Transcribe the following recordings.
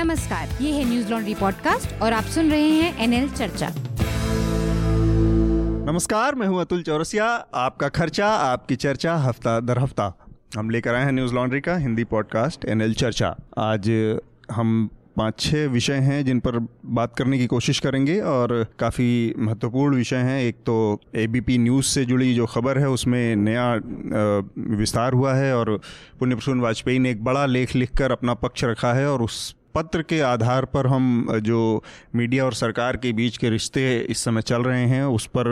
नमस्कार, ये है न्यूज़ लॉन्ड्री पॉडकास्ट और आप सुन रहे हैं एनएल चर्चा। नमस्कार, मैं हूँ अतुल चौरसिया। आपका खर्चा, आपकी चर्चा, हफ़्ता दर हफ़्ता। हम लेकर आए हैं न्यूज़ लॉन्ड्री का हिंदी पॉडकास्ट एनएल चर्चा। आज हम पाँच छः विषय हैं जिन पर बात करने की कोशिश करेंगे और काफ़ी महत्वपूर्ण विषय हैं। एक तो एबीपी न्यूज़ से जुड़ी जो खबर है, उसमें नया विस्तार हुआ है और पुण्य प्रसून वाजपेयी ने एक बड़ा लेख लिखकर अपना पक्ष रखा है और उस पत्र के आधार पर हम जो मीडिया और सरकार के बीच के रिश्ते इस समय चल रहे हैं, उस पर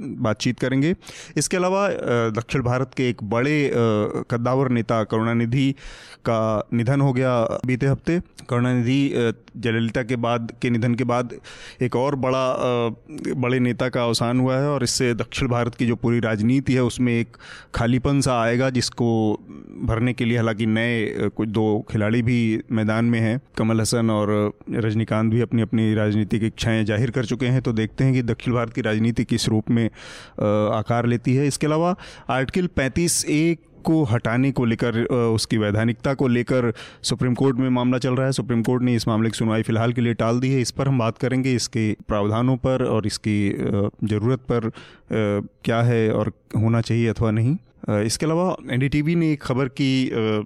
बातचीत करेंगे। इसके अलावा दक्षिण भारत के एक बड़े कद्दावर नेता करुणानिधि का निधन हो गया बीते हफ़्ते। करुणानिधि जयललिता के बाद, के निधन के बाद एक और बड़ा बड़े नेता का अवसान हुआ है और इससे दक्षिण भारत की जो पूरी राजनीति है, उसमें एक खालीपन सा आएगा, जिसको भरने के लिए हालाँकि नए कुछ दो खिलाड़ी भी मैदान में हैं। कमल हसन और रजनीकांत भी अपनी अपनी राजनीतिक इच्छाएँ ज़ाहिर कर चुके हैं तो देखते हैं कि दक्षिण भारत की राजनीति किस रूप में आकार लेती है। इसके अलावा आर्टिकल पैंतीस एक को हटाने को लेकर उसकी वैधानिकता को लेकर सुप्रीम कोर्ट में मामला चल रहा है। सुप्रीम कोर्ट ने इस मामले की सुनवाई फ़िलहाल के लिए टाल दी है। इस पर हम बात करेंगे इसके प्रावधानों पर और इसकी ज़रूरत पर क्या है और होना चाहिए अथवा नहीं। इसके अलावा एनडीटीवी ने एक खबर की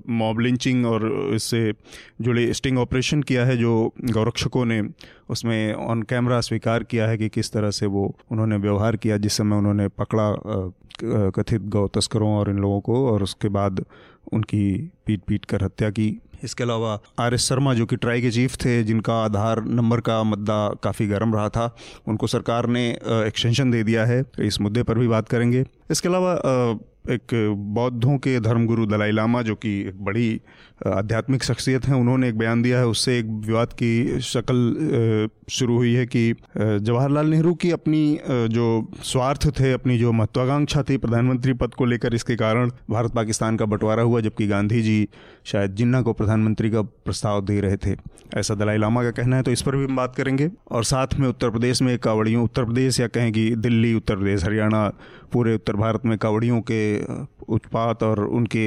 मॉब लिंचिंग और इससे जुड़े स्टिंग ऑपरेशन किया है, जो गौरक्षकों ने उसमें ऑन कैमरा स्वीकार किया है कि किस तरह से वो उन्होंने व्यवहार किया, जिस समय उन्होंने पकड़ा कथित गौ तस्करों और इन लोगों को, और उसके बाद उनकी पीट पीट कर हत्या की। इसके अलावा आर एस शर्मा, जो कि ट्राई के चीफ थे, जिनका आधार नंबर का मुद्दा काफ़ी गर्म रहा था, उनको सरकार ने एक्सटेंशन दे दिया है। इस मुद्दे पर भी बात करेंगे। इसके अलावा एक बौद्धों के धर्मगुरु दलाई लामा जो कि बड़ी आध्यात्मिक शख्सियत हैं, उन्होंने एक बयान दिया है, उससे एक विवाद की शक्ल शुरू हुई है कि जवाहरलाल नेहरू की अपनी जो स्वार्थ थे, अपनी जो महत्वाकांक्षा थी प्रधानमंत्री पद को लेकर, इसके कारण भारत पाकिस्तान का बंटवारा हुआ, जबकि गांधी जी शायद जिन्ना को प्रधानमंत्री का प्रस्ताव दे रहे थे, ऐसा दलाई लामा का कहना है। तो इस पर भी हम बात करेंगे। और साथ में उत्तर प्रदेश में कावड़ियों, उत्तर प्रदेश या कहें कि दिल्ली, उत्तर प्रदेश, हरियाणा, पूरे उत्तर भारत में कावड़ियों के उत्पात और उनके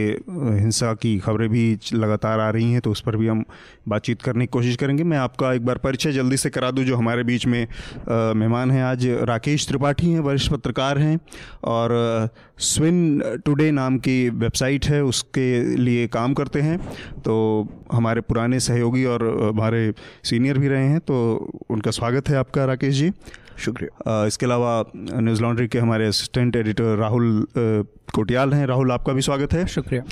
हिंसा की खबरें भी लगातार आ रही हैं तो उस पर भी हम बातचीत करने की कोशिश करेंगे। मैं आपका एक बार परिचय जल्दी से करा दूँ जो हमारे बीच में मेहमान हैं आज। राकेश त्रिपाठी हैं वरिष्ठ पत्रकार हैं और स्विन टुडे नाम की वेबसाइट है उसके लिए काम करते हैं। तो हमारे पुराने सहयोगी और हमारे सीनियर भी रहे हैं तो उनका स्वागत है आपका राकेश जी। शुक्रिया। इसके अलावा न्यूज़ लॉन्ड्री के हमारे असिस्टेंट एडिटर राहुल कोटियाल हैं। राहुल आपका भी स्वागत है। शुक्रिया।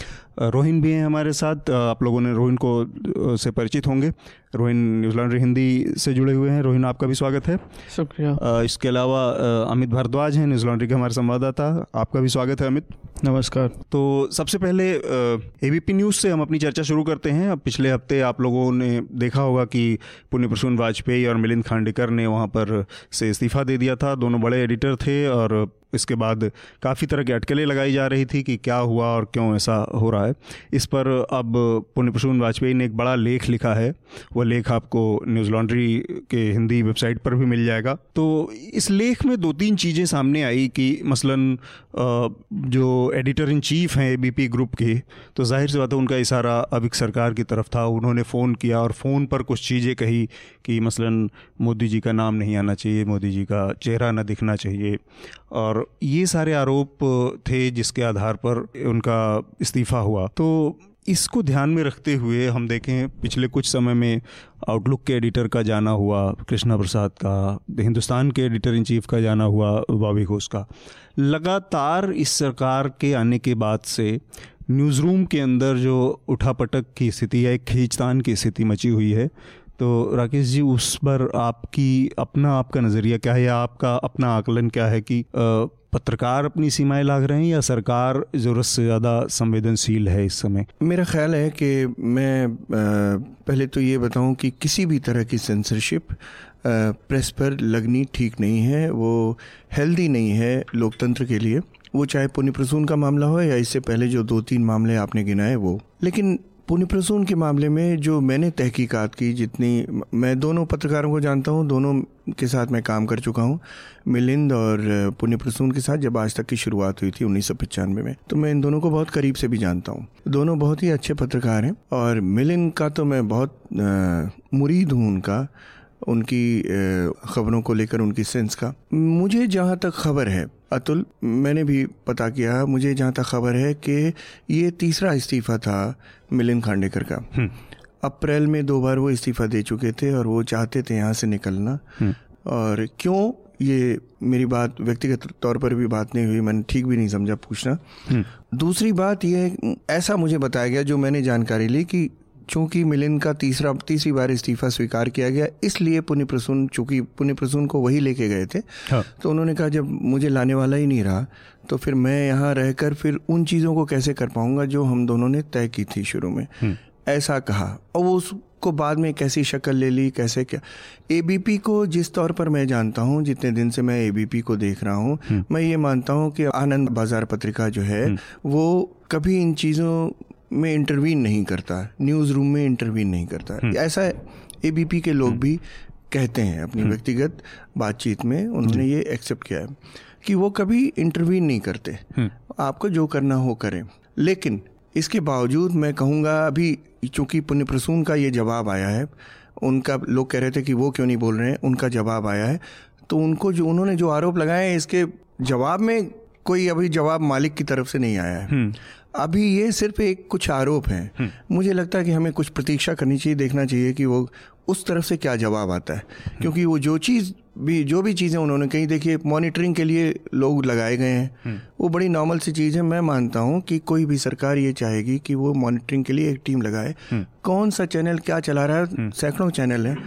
रोहिन भी हैं हमारे साथ। आप लोगों ने रोहिन को से परिचित होंगे। रोहिन न्यूजीलैंड हिंदी से जुड़े हुए हैं। रोहिन आपका भी स्वागत है। शुक्रिया। इसके अलावा अमित भारद्वाज हैं न्यूजीलैंड के हमारे संवाददाता। आपका भी स्वागत है अमित। नमस्कार। तो सबसे पहले एबीपी न्यूज़ से हम अपनी चर्चा शुरू करते हैं। अब पिछले हफ़्ते आप लोगों ने देखा होगा कि पुण्य प्रसून वाजपेयी और मिलिंद खांडेकर ने वहाँ पर से इस्तीफा दे दिया था। दोनों बड़े एडिटर थे और इसके बाद काफ़ी तरह की अटकलें लगाई जा रही थी कि क्या हुआ और क्यों ऐसा हो रहा है। इस पर अब पुण्य प्रसून वाजपेयी ने एक बड़ा लेख लिखा है। वह लेख आपको न्यूज़ लॉन्ड्री के हिंदी वेबसाइट पर भी मिल जाएगा। तो इस लेख में दो तीन चीज़ें सामने आई कि मसलन जो एडिटर इन चीफ हैं ए ग्रुप के तो ज़ाहिर सी बात है उनका इशारा अभिक सरकार की तरफ़ था। उन्होंने फ़ोन किया और फ़ोन पर कुछ चीज़ें कही कि मसलन, मोदी जी का नाम नहीं आना चाहिए, मोदी जी का चेहरा ना दिखना चाहिए। और ये सारे आरोप थे जिसके आधार पर उनका इस्तीफ़ा हुआ। तो इसको ध्यान में रखते हुए हम देखें, पिछले कुछ समय में आउटलुक के एडिटर का जाना हुआ, कृष्णा प्रसाद का, हिंदुस्तान के एडिटर इन चीफ का जाना हुआ, बॉबी घोष का। लगातार इस सरकार के आने के बाद से न्यूज़ रूम के अंदर जो उठापटक की स्थिति है खींचतान की स्थिति मची हुई है तो राकेश जी, उस पर आपकी, अपना आपका नज़रिया क्या है या आपका अपना आकलन क्या है कि पत्रकार अपनी सीमाएँ लाग रहे हैं या सरकार ज़रूरत से ज़्यादा संवेदनशील है इस समय? मेरा ख्याल है कि मैं पहले तो ये बताऊँ कि किसी भी तरह की सेंसरशिप प्रेस पर लगनी ठीक नहीं है, वो हेल्दी नहीं है लोकतंत्र के लिए। वो चाहे पुण्य प्रसून का मामला हो या इससे पहले जो दो तीन मामले आपने गिनाए वो। लेकिन पुण्य प्रसून के मामले में जो मैंने तहकीकात की, जितनी मैं दोनों पत्रकारों को जानता हूँ, दोनों के साथ मैं काम कर चुका हूँ, मिलिंद और पुण्य प्रसून के साथ, जब आज तक की शुरुआत हुई थी उन्नीस में। तो मैं इन दोनों को बहुत करीब से भी जानता हूँ। दोनों बहुत ही अच्छे पत्रकार हैं और मिलिंद का तो मैं बहुत मुरीद हूँ उनका, उनकी ख़बरों को लेकर, उनकी सेंस का। मुझे जहाँ तक खबर है अतुल मैंने भी पता किया मुझे जहाँ तक खबर है कि ये तीसरा इस्तीफ़ा था मिलिंद खांडेकर का हम्म। अप्रैल में दो बार वो इस्तीफ़ा दे चुके थे और वो चाहते थे यहाँ से निकलना हम्म। और क्यों ये मेरी बात व्यक्तिगत तौर पर भी बात नहीं हुई मैंने ठीक भी नहीं समझा पूछना हम्म। दूसरी बात ये ऐसा मुझे बताया गया जो मैंने जानकारी ली कि चूँकि मिलिंद का तीसरा तीसरी बार इस्तीफा स्वीकार किया गया इसलिए पुण्य प्रसून चूँकि पुण्य प्रसून को वही लेके गए थे हाँ। तो उन्होंने कहा जब मुझे लाने वाला ही नहीं रहा तो फिर मैं यहाँ रहकर फिर उन चीज़ों को कैसे कर पाऊँगा जो हम दोनों ने तय की थी शुरू में हम्म। ऐसा कहा और वो उसको बाद में कैसी शक्ल ले ली कैसे क्या एबीपी को जिस तौर पर मैं जानता हूँ जितने दिन से मैं एबीपी को देख रहा हूँ हम्म। मैं ये मानता हूँ कि आनंद बाज़ार पत्रिका जो है हम्म। वो कभी इन चीज़ों में इंटरवीन नहीं करता न्यूज़ रूम में इंटरवीन नहीं करता। हम्म। ऐसा एबीपी के लोग हम्म। भी कहते हैं अपनी हम्म। व्यक्तिगत बातचीत में उन्होंने ये एक्सेप्ट किया है कि वो कभी इंटरवीन नहीं करते। आपको जो करना हो करें। लेकिन इसके बावजूद मैं कहूँगा अभी चूँकि पुण्य प्रसून का ये जवाब आया है उनका लोग कह रहे थे कि वो क्यों नहीं बोल रहे हैं उनका जवाब आया है। तो उनको जो उन्होंने जो आरोप लगाए हैं इसके जवाब में कोई अभी जवाब मालिक की तरफ़ से नहीं आया है। अभी ये सिर्फ़ एक कुछ आरोप हैं। हम्म। मुझे लगता है कि हमें कुछ प्रतीक्षा करनी चाहिए देखना चाहिए कि वो उस तरफ़ से क्या जवाब आता है। क्योंकि वो जो चीज़ भी जो भी चीज़ें उन्होंने कही देखिए मॉनिटरिंग के लिए लोग लगाए गए हैं। हम्म। वो बड़ी नॉर्मल सी चीज़ है। मैं मानता हूँ कि कोई भी सरकार ये चाहेगी कि वो मॉनिटरिंग के लिए एक टीम लगाए। हम्म। कौन सा चैनल क्या चला रहा है? सैकड़ों चैनल हैं।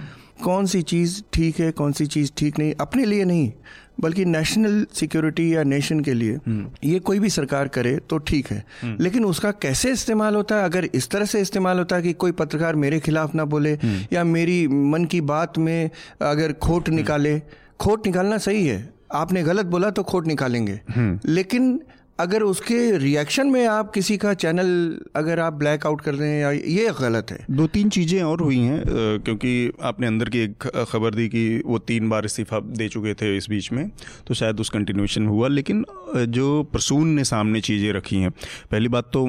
कौन सी चीज़ ठीक है कौन सी चीज़ ठीक नहीं? अपने लिए नहीं। बल्कि नेशनल सिक्योरिटी या नेशन के लिए हम्म। ये कोई भी सरकार करे तो ठीक है हम्म। लेकिन उसका कैसे इस्तेमाल होता है अगर इस तरह से इस्तेमाल होता है कि कोई पत्रकार मेरे खिलाफ ना बोले हम्म। या मेरी मन की बात में अगर खोट निकाले खोट निकालना सही है आपने गलत बोला तो खोट निकालेंगे लेकिन अगर उसके रिएक्शन में आप किसी का चैनल अगर आप ब्लैक आउट कर रहे हैं या ये गलत है? दो तीन चीज़ें और हुई हैं क्योंकि आपने अंदर की एक खबर दी कि वो तीन बार इस्तीफा दे चुके थे इस बीच में तो शायद उस कंटिन्यूशन हुआ। लेकिन जो प्रसून ने सामने चीज़ें रखी हैं, पहली बात तो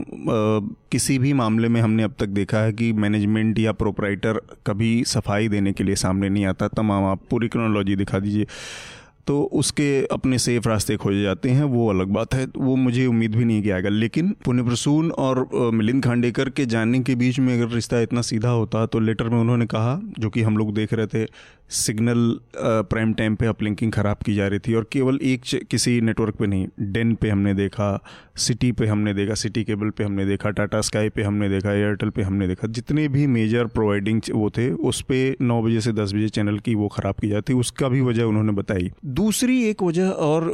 किसी भी मामले में हमने अब तक देखा है कि मैनेजमेंट या प्रोपराइटर कभी सफ़ाई देने के लिए सामने नहीं आता। तमाम आप पूरी क्रोनोलॉजी दिखा दीजिए। तो उसके अपने सेफ़ रास्ते खोजे जाते हैं, वो अलग बात है। वो मुझे उम्मीद भी नहीं किया आएगा। लेकिन पुण्य प्रसून और मिलिंद खांडेकर के जानने के बीच में अगर रिश्ता इतना सीधा होता तो लेटर में उन्होंने कहा, जो कि हम लोग देख रहे थे सिग्नल प्राइम टाइम पे अपलिंकिंग ख़राब की जा रही थी और केवल एक किसी नेटवर्क पे नहीं डेन पे हमने देखा सिटी पे हमने देखा सिटी केबल पे हमने देखा टाटा स्काई पे हमने देखा एयरटेल पे हमने देखा, जितने भी मेजर प्रोवाइडिंग वो थे, उस पर नौ बजे से दस बजे चैनल की वो ख़राब की जाती उसका भी वजह उन्होंने बताई। दूसरी एक वजह और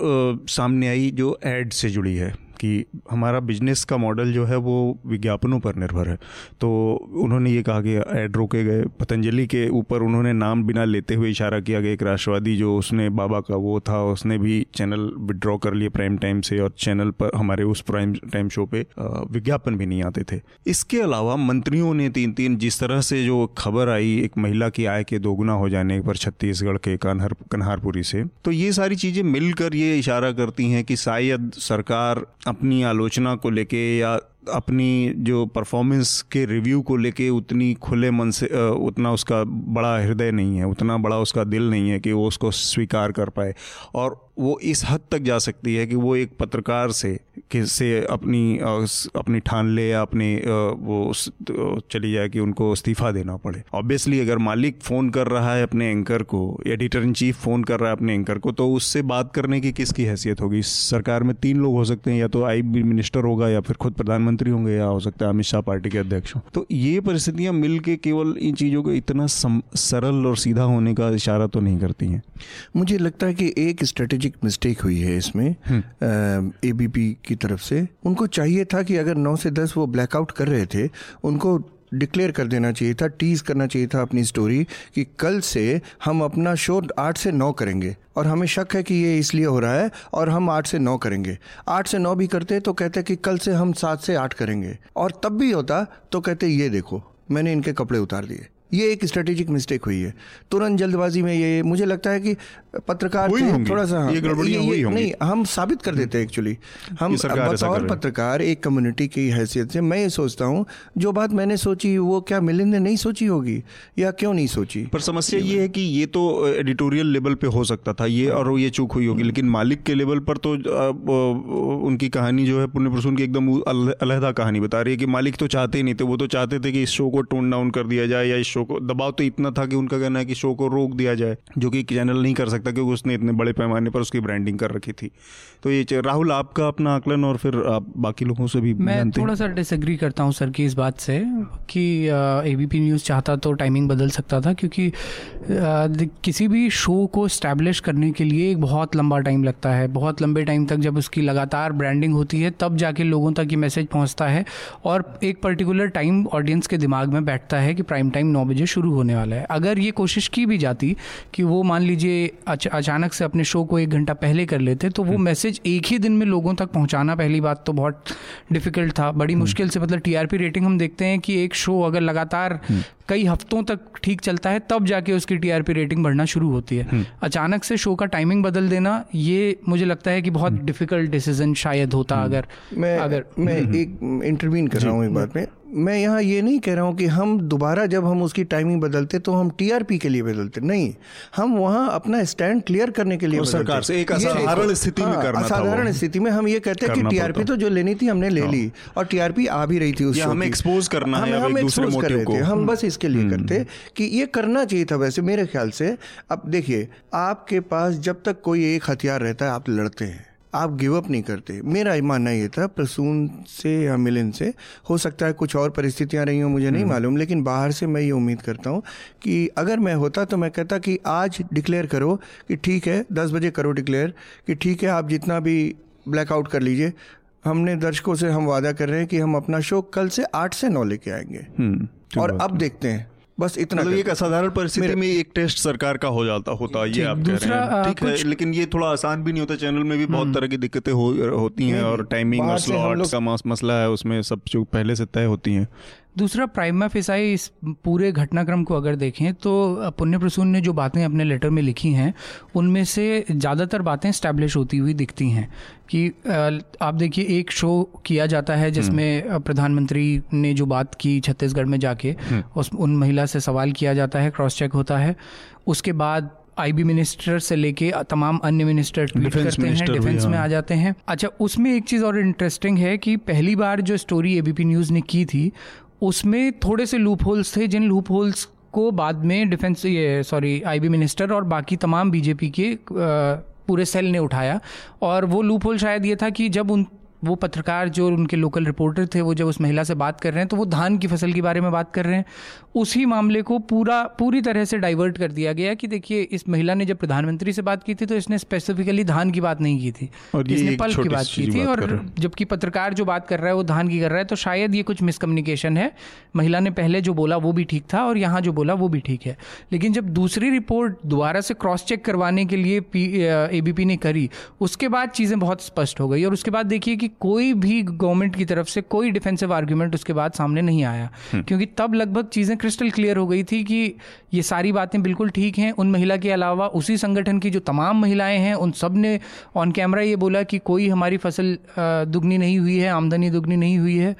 सामने आई जो एड से जुड़ी है। कि हमारा बिज़नेस का मॉडल जो है वो विज्ञापनों पर निर्भर है। तो उन्होंने ये कहा कि ऐड रोके गए, पतंजलि के ऊपर उन्होंने नाम बिना लेते हुए इशारा किया गया एक राष्ट्रवादी जो उसने बाबा का वो था, उसने भी चैनल विड्रॉ कर लिए प्राइम टाइम से और चैनल पर हमारे उस प्राइम टाइम शो पे विज्ञापन भी नहीं आते थे। इसके अलावा मंत्रियों ने तीन तीन जिस तरह से जो खबर आई, एक महिला की आय के दोगुना हो जाने पर छत्तीसगढ़ के कन्हर, कन्हारपुरी से तो ये सारी चीज़ें मिलकर ये इशारा करती हैं कि शायद सरकार अपनी आलोचना को लेके या अपनी जो परफॉर्मेंस के रिव्यू को लेके उतनी खुले मन से उतना उसका बड़ा हृदय नहीं है, उतना बड़ा उसका दिल नहीं है कि वो उसको स्वीकार कर पाए। और वो इस हद तक जा सकती है कि वो एक पत्रकार से से अपनी अपनी ठान ले या अपनी वो चली जाए कि उनको इस्तीफ़ा देना पड़े। ऑब्वियसली अगर मालिक फ़ोन कर रहा है अपने एंकर को एडिटर इन चीफ फ़ोन कर रहा है अपने एंकर को तो उससे बात करने की किसकी हैसियत होगी? सरकार में तीन लोग हो सकते हैं, या तो आई मिनिस्टर होगा, या फिर खुद प्रधानमंत्री होंगे, या हो सकता है अमित शाह पार्टी के अध्यक्ष हों। तो ये परिस्थितियाँ मिल के केवल इन चीज़ों को इतना सरल और सीधा होने का इशारा तो नहीं करती हैं। मुझे लगता है कि एक स्ट्रेटेजिक मिस्टेक हुई है इसमें एबीपी हम्म। की तरफ़ से। उनको चाहिए था कि अगर नौ से दस वो ब्लैकआउट कर रहे थे उनको डिक्लेयर कर देना चाहिए था टीज करना चाहिए था अपनी स्टोरी कि कल से हम अपना शो आठ से नौ करेंगे। और हमें शक है कि ये इसलिए हो रहा है और हम आठ से नौ करेंगे। आठ से नौ भी करते तो कहते कि कल से हम सात से आठ करेंगे। और तब भी होता तो कहते ये देखो मैंने इनके कपड़े उतार दिए। ये एक स्ट्रेटेजिक मिस्टेक हुई है। तुरंत जल्दबाजी में ये मुझे लगता है कि पत्रकार थोड़ा सा ये गड़बड़ियाँ हुई नहीं हम साबित कर देते हैं एक्चुअली हम ये बतौर पत्रकार एक कम्युनिटी की हैसियत से मैं ये सोचता हूँ जो बात मैंने सोची वो क्या मिलिंद ने नहीं सोची होगी या क्यों नहीं सोची? पर समस्या ये है कि ये तो एडिटोरियल लेवल पे हो सकता था ये और ये चूक हुई होगी लेकिन मालिक के लेवल पर तो उनकी कहानी जो है पुण्य प्रसून की एकदम अलहदा कहानी बता रही है कि मालिक तो चाहते ही नहीं थे वो तो चाहते थे कि इस शो को टोन डाउन कर दिया जाए या इस शो को दबाव तो इतना था कि उनका कहना है कि शो को रोक दिया जाए जो कि चैनल नहीं कर सकता क्योंकि उसने इतने बड़े पैमाने पर उसकी ब्रांडिंग कर रखी थी। तो ये राहुल आपका अपना आकलन और फिर आप बाकी लोगों से भी मैं थोड़ा सा डिसएग्री करता हूँ सर की इस बात से कि एबीपी न्यूज़ चाहता तो टाइमिंग बदल सकता था क्योंकि किसी भी शो को स्टैब्लिश करने के लिए एक बहुत लंबा टाइम लगता है। बहुत लंबे टाइम तक जब उसकी लगातार ब्रांडिंग होती है तब जाके लोगों तक ये मैसेज पहुँचता है और एक पर्टिकुलर टाइम ऑडियंस के दिमाग में बैठता है कि प्राइम टाइम नौ बजे शुरू होने वाला है। अगर ये कोशिश की भी जाती कि वो मान लीजिए अच, अचानक से अपने शो को एक घंटा पहले कर लेते तो वो मैसेज एक ही दिन में लोगों तक पहुंचाना पहली बात तो बहुत डिफ़िकल्ट था। बड़ी मुश्किल से मतलब टीआरपी रेटिंग हम देखते हैं कि एक शो अगर लगातार कई हफ्तों तक ठीक चलता है तब जाके उसकी टीआरपी रेटिंग बढ़ना शुरू होती है। अचानक से शो का टाइमिंग बदल देना ये मुझे लगता है कि बहुत डिफ़िकल्ट डिसीज़न शायद होता अगर मैं अगर मैं एक इंटरवीन कर रहा हूँ एक बात में। मैं यहाँ ये नहीं कह रहा हूँ कि हम दोबारा जब हम उसकी टाइमिंग बदलते तो हम टीआरपी के लिए बदलते। नहीं हम वहाँ अपना स्टैंड क्लियर करने के लिए सरकार से एक असाधारण स्थिति में हाँ, करना असाधारण स्थिति में हम ये कहते हैं कि टीआरपी तो जो लेनी थी हमने ले ली और टीआरपी आ भी रही थी उस हमें expose करना है हम एक दूसरे expose कर रहे थे। हम बस इसके लिए करते कि ये करना चाहिए था वैसे मेरे ख्याल से। अब देखिए आपके पास जब तक कोई एक हथियार रहता है आप लड़ते हैं। आप गिव अप नहीं करते। मेरा मानना ये था प्रसून से या मिलन से। हो सकता है कुछ और परिस्थितियाँ रही हों मुझे नहीं मालूम लेकिन बाहर से मैं ये उम्मीद करता हूँ कि अगर मैं होता तो मैं कहता कि आज डिक्लेयर करो कि ठीक है दस बजे करो डिक्लेयर कि ठीक है आप जितना भी ब्लैकआउट कर लीजिए। हमने दर्शकों से हम वादा कर रहे हैं कि हम अपना शो कल से आठ से नौ लेके आएँगे। हम्म, और अब देखते हैं। बस इतना मतलब एक असाधारण परिस्थिति में एक टेस्ट सरकार का हो जाता होता ये आप कह रहे हैं। ठीक है लेकिन ये थोड़ा आसान भी नहीं होता चैनल में भी बहुत तरह की दिक्कतें हो, होती हैं और टाइमिंग और स्लॉट्स का मस- मसला है उसमें सब जो पहले से तय होती हैं। दूसरा प्राइमा फिसाई इस पूरे घटनाक्रम को अगर देखें तो पुण्य प्रसून ने जो बातें अपने लेटर में लिखी हैं उनमें से ज़्यादातर बातें स्टैब्लिश होती हुई दिखती हैं कि आप देखिए एक शो किया जाता है जिसमें प्रधानमंत्री ने जो बात की छत्तीसगढ़ में जाके उस उन महिला से सवाल किया जाता है क्रॉस चेक होता है। उसके बाद आईबी मिनिस्टर से लेके तमाम अन्य मिनिस्टर ट्वीट डिफेंस करते हैं डिफेंस में हाँ। आ जाते हैं। अच्छा उसमें एक चीज़ और इंटरेस्टिंग है कि पहली बार जो स्टोरी एबीपी न्यूज़ ने की थी उसमें थोड़े से लूप होल्स थे, जिन लूप होल्स को बाद में डिफेंस ये सॉरी आईबी मिनिस्टर और बाकी तमाम बीजेपी के पूरे सेल ने उठाया। और वो लूप होल शायद ये था कि जब उन वो पत्रकार जो उनके लोकल रिपोर्टर थे वो जब उस महिला से बात कर रहे हैं तो वो धान की फ़सल के बारे में बात कर रहे हैं। उसी मामले को पूरा पूरी तरह से डाइवर्ट कर दिया गया कि देखिए इस महिला ने जब प्रधानमंत्री से बात की थी तो इसने स्पेसिफिकली धान की बात नहीं की थी। और इसने पल्प की बात की थी और। जबकि पत्रकार जो बात कर रहा है वो धान की कर रहा है तो शायद ये कुछ मिसकम्युनिकेशन है। महिला ने पहले जो बोला वो भी ठीक था और यहाँ जो बोला वो भी ठीक है। लेकिन जब दूसरी रिपोर्ट दोबारा से क्रॉस चेक करवाने के लिए एबीपी ने करी उसके बाद चीज़ें बहुत स्पष्ट हो गई और उसके बाद देखिए कि कोई भी गवर्नमेंट की तरफ़ से कोई डिफेंसिव आर्ग्यूमेंट उसके बाद सामने नहीं आया। क्योंकि तब लगभग चीज़ें क्रिस्टल क्लियर हो गई थी कि ये सारी बातें बिल्कुल ठीक हैं। उन महिला के अलावा उसी संगठन की जो तमाम महिलाएँ हैं उन सबने ऑन कैमरा ये बोला कि कोई हमारी फ़सल दुगनी नहीं हुई है आमदनी दुगनी नहीं हुई है।